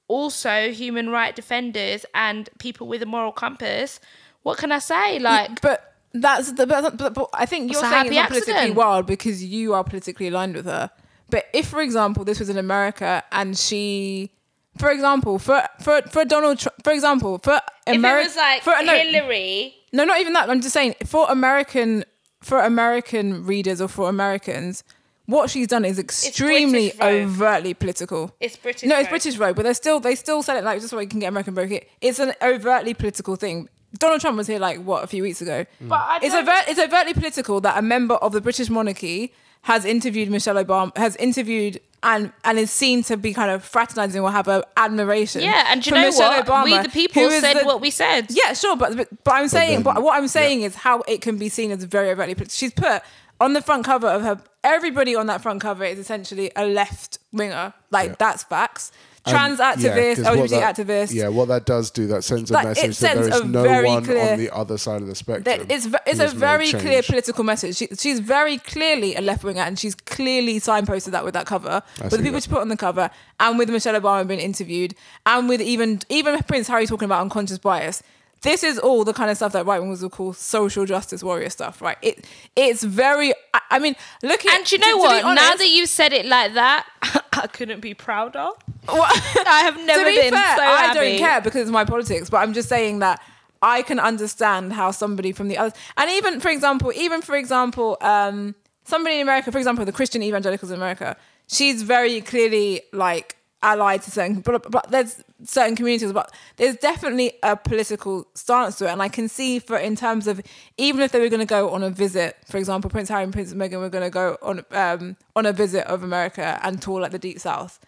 also human right defenders and people with a moral compass what can i say like but that's the but, but, but I think you're saying it's politically wild because you are politically aligned with her. But if, for example, this was in America and she, for example, for for for Donald, Trump, for example, for if America, it was like for, no, hillary no, not even that. I'm just saying for American for American readers or for Americans, what she's done is extremely overtly political. it's british No, it's Vogue. British Vogue, but they still they still said it like just so you can get American Vogue. Here. It's an overtly political thing. Donald Trump was here like what a few weeks ago. Mm. but I It's don't- overt, it's overtly political that a member of the British monarchy has interviewed Michelle Obama, has interviewed and and is seen to be kind of fraternizing or have a admiration. yeah and do you for know Michelle what we the people said the- what we said Yeah, sure, but but, but I'm saying, then- but what I'm saying is how it can be seen as very overtly political. She's put on the front cover of her. Everybody on that front cover is essentially a left winger. Like Yeah. that's facts. Trans yeah, activist, 'cause what LGBT that- activist. Yeah, what that does do, that sends a Like, it message that there is no one clear- on the other side of the spectrum. That it's it's a very clear political message. She, she's very clearly a left winger, and she's clearly signposted that with that cover, with see the people that. she put on the cover, and with Michelle Obama being interviewed, and with even even Prince Harry talking about unconscious bias. This is all the kind of stuff that right wingers will call social justice warrior stuff, right? It it's very. I, I mean, looking and you know to what now honest- that you've said it like that i couldn't be prouder What- i have never to be been fair, so I happy. don't care because it's my politics, but I'm just saying that I can understand how somebody from the other, and even for example, even for example, um, somebody in America, for example, the Christian evangelicals in America, she's very clearly like allied to certain, but, but there's certain communities, but there's definitely a political stance to it, and I can see for in terms of even if they were going to go on a visit, for example, Prince Harry and Prince Meghan were going to go on um, on a visit of America and tour like the Deep South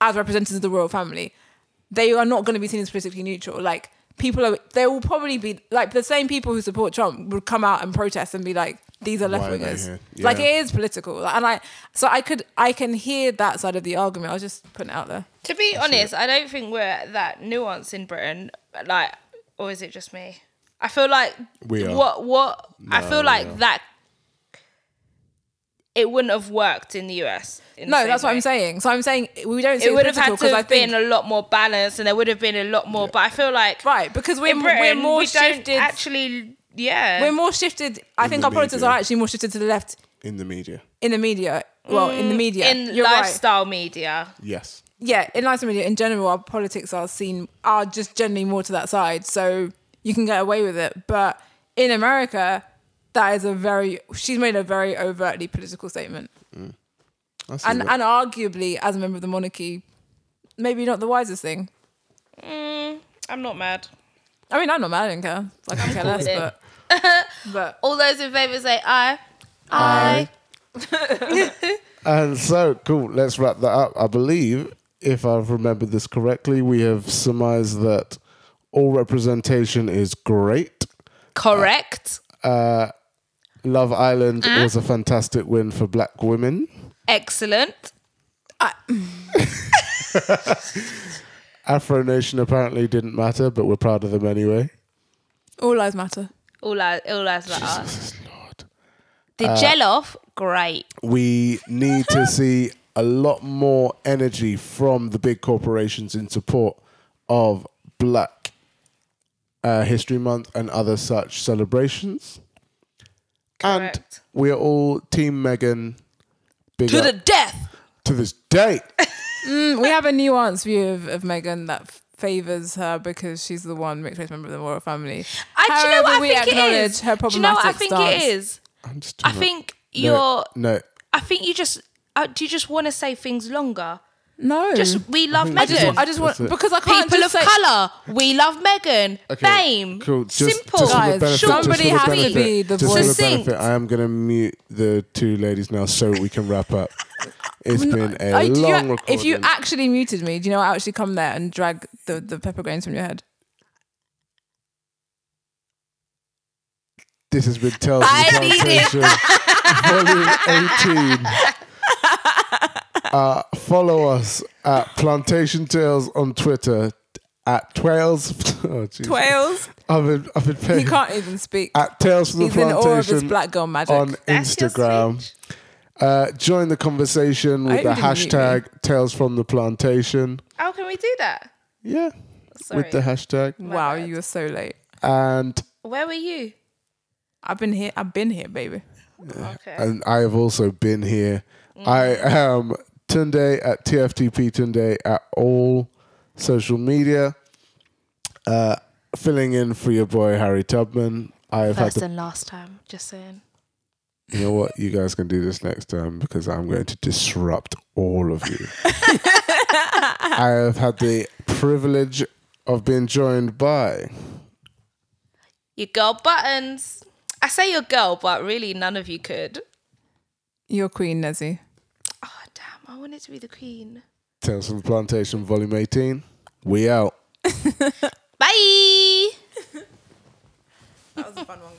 as representatives of the royal family, they are not going to be seen as politically neutral. Like people are, they will probably be like the same people who support Trump would come out and protest and be like, "These are left Why are wingers." here? Like it is political, and I so I could I can hear that side of the argument. I was just putting it out there. To be honest, I don't think we're that nuanced in Britain. Like, or is it just me? I feel like We are. what what I feel like are. that it wouldn't have worked in the US. in No, same that's what. I'm saying. So I'm saying we don't. See It would have had political to 'cause I have think, been a lot more balanced, and there would have been a lot more. But I feel like right because we're in Britain, we're more we don't shifted. actually. Yeah, we're more shifted. I In think the our politics media. are actually more shifted to the left in the media. in the media. Well, in the media, Mm, in You're right. lifestyle media. Yes. yeah, in lifestyle media in general, our politics are seen are just generally more to that side, so you can get away with it. But in America, that is a very she's made a very overtly political statement, I see and that. and arguably as a member of the monarchy, maybe not the wisest thing. Mm, I'm not mad. I mean, I'm not mad. I don't care. Like, I can care cool less, with it. but but All those in favour say aye. Aye. And so, cool, let's wrap that up. I believe, if I've remembered this correctly, we have surmised that all representation is great. Correct. Uh, Love Island was a fantastic win for black women. Excellent. Afro Nation apparently didn't matter, but we're proud of them anyway. all lives matter. All eyes, all eyes like us. Jesus Lord. The jollof, great. We need to see a lot more energy from the big corporations in support of Black uh, History Month and other such celebrations. And we are all Team Megan. Big To up the death. to this day. Mm, we have a nuanced view of, of Megan that f- favors her because she's the one mixed race member of the royal family. I, do you know However, what I we think acknowledge is? her do you know what I think stance. it is? I'm just I too think No, you're. no. I think you just. Uh, do you just want to say things longer? No, Just we love think I just, Megan. I just want That's it. because I can't People of just say, color, we love Megan. Okay, Fame, Cool. Just, simple, just for the Guys, benefit, somebody just for the has to benefit, be the just for voice. the benefit, Succinct. I am going to mute the two ladies now so we can wrap up. It's been a Are you- do you- long recording. if you actually muted me, do you know I actually come there and drag the, the pepper grains from your head? this has been Tales from I the need it. Volume 18. Uh, follow us at Plantation Tales on Twitter at Twales. Oh, jeez. Twales. I've been, I've been He can't even speak. at Tales from the He's in awe of his Plantation black girl magic. on That's Instagram. Uh, join the conversation with the hope you didn't mute hashtag Tales from the Plantation. How can we do that? Yeah, Sorry. with the hashtag. wow, bad. you were so late. And Where were you? I've been here. I've been here, baby. Okay. and I have also been here. I am Tunde at TFTP Tunde at all social media. Uh, filling in for your boy Harry Tubman. I have had First the, and last time. Just saying. you know what, you guys can do this next time because I'm going to disrupt all of you. I have had the privilege of being joined by Your girl buttons. I say your girl, but really none of you could. You're Queen Nezzy. Damn! I wanted to be the queen. Tales from the Plantation, Volume 18. We out. Bye. That was a fun one.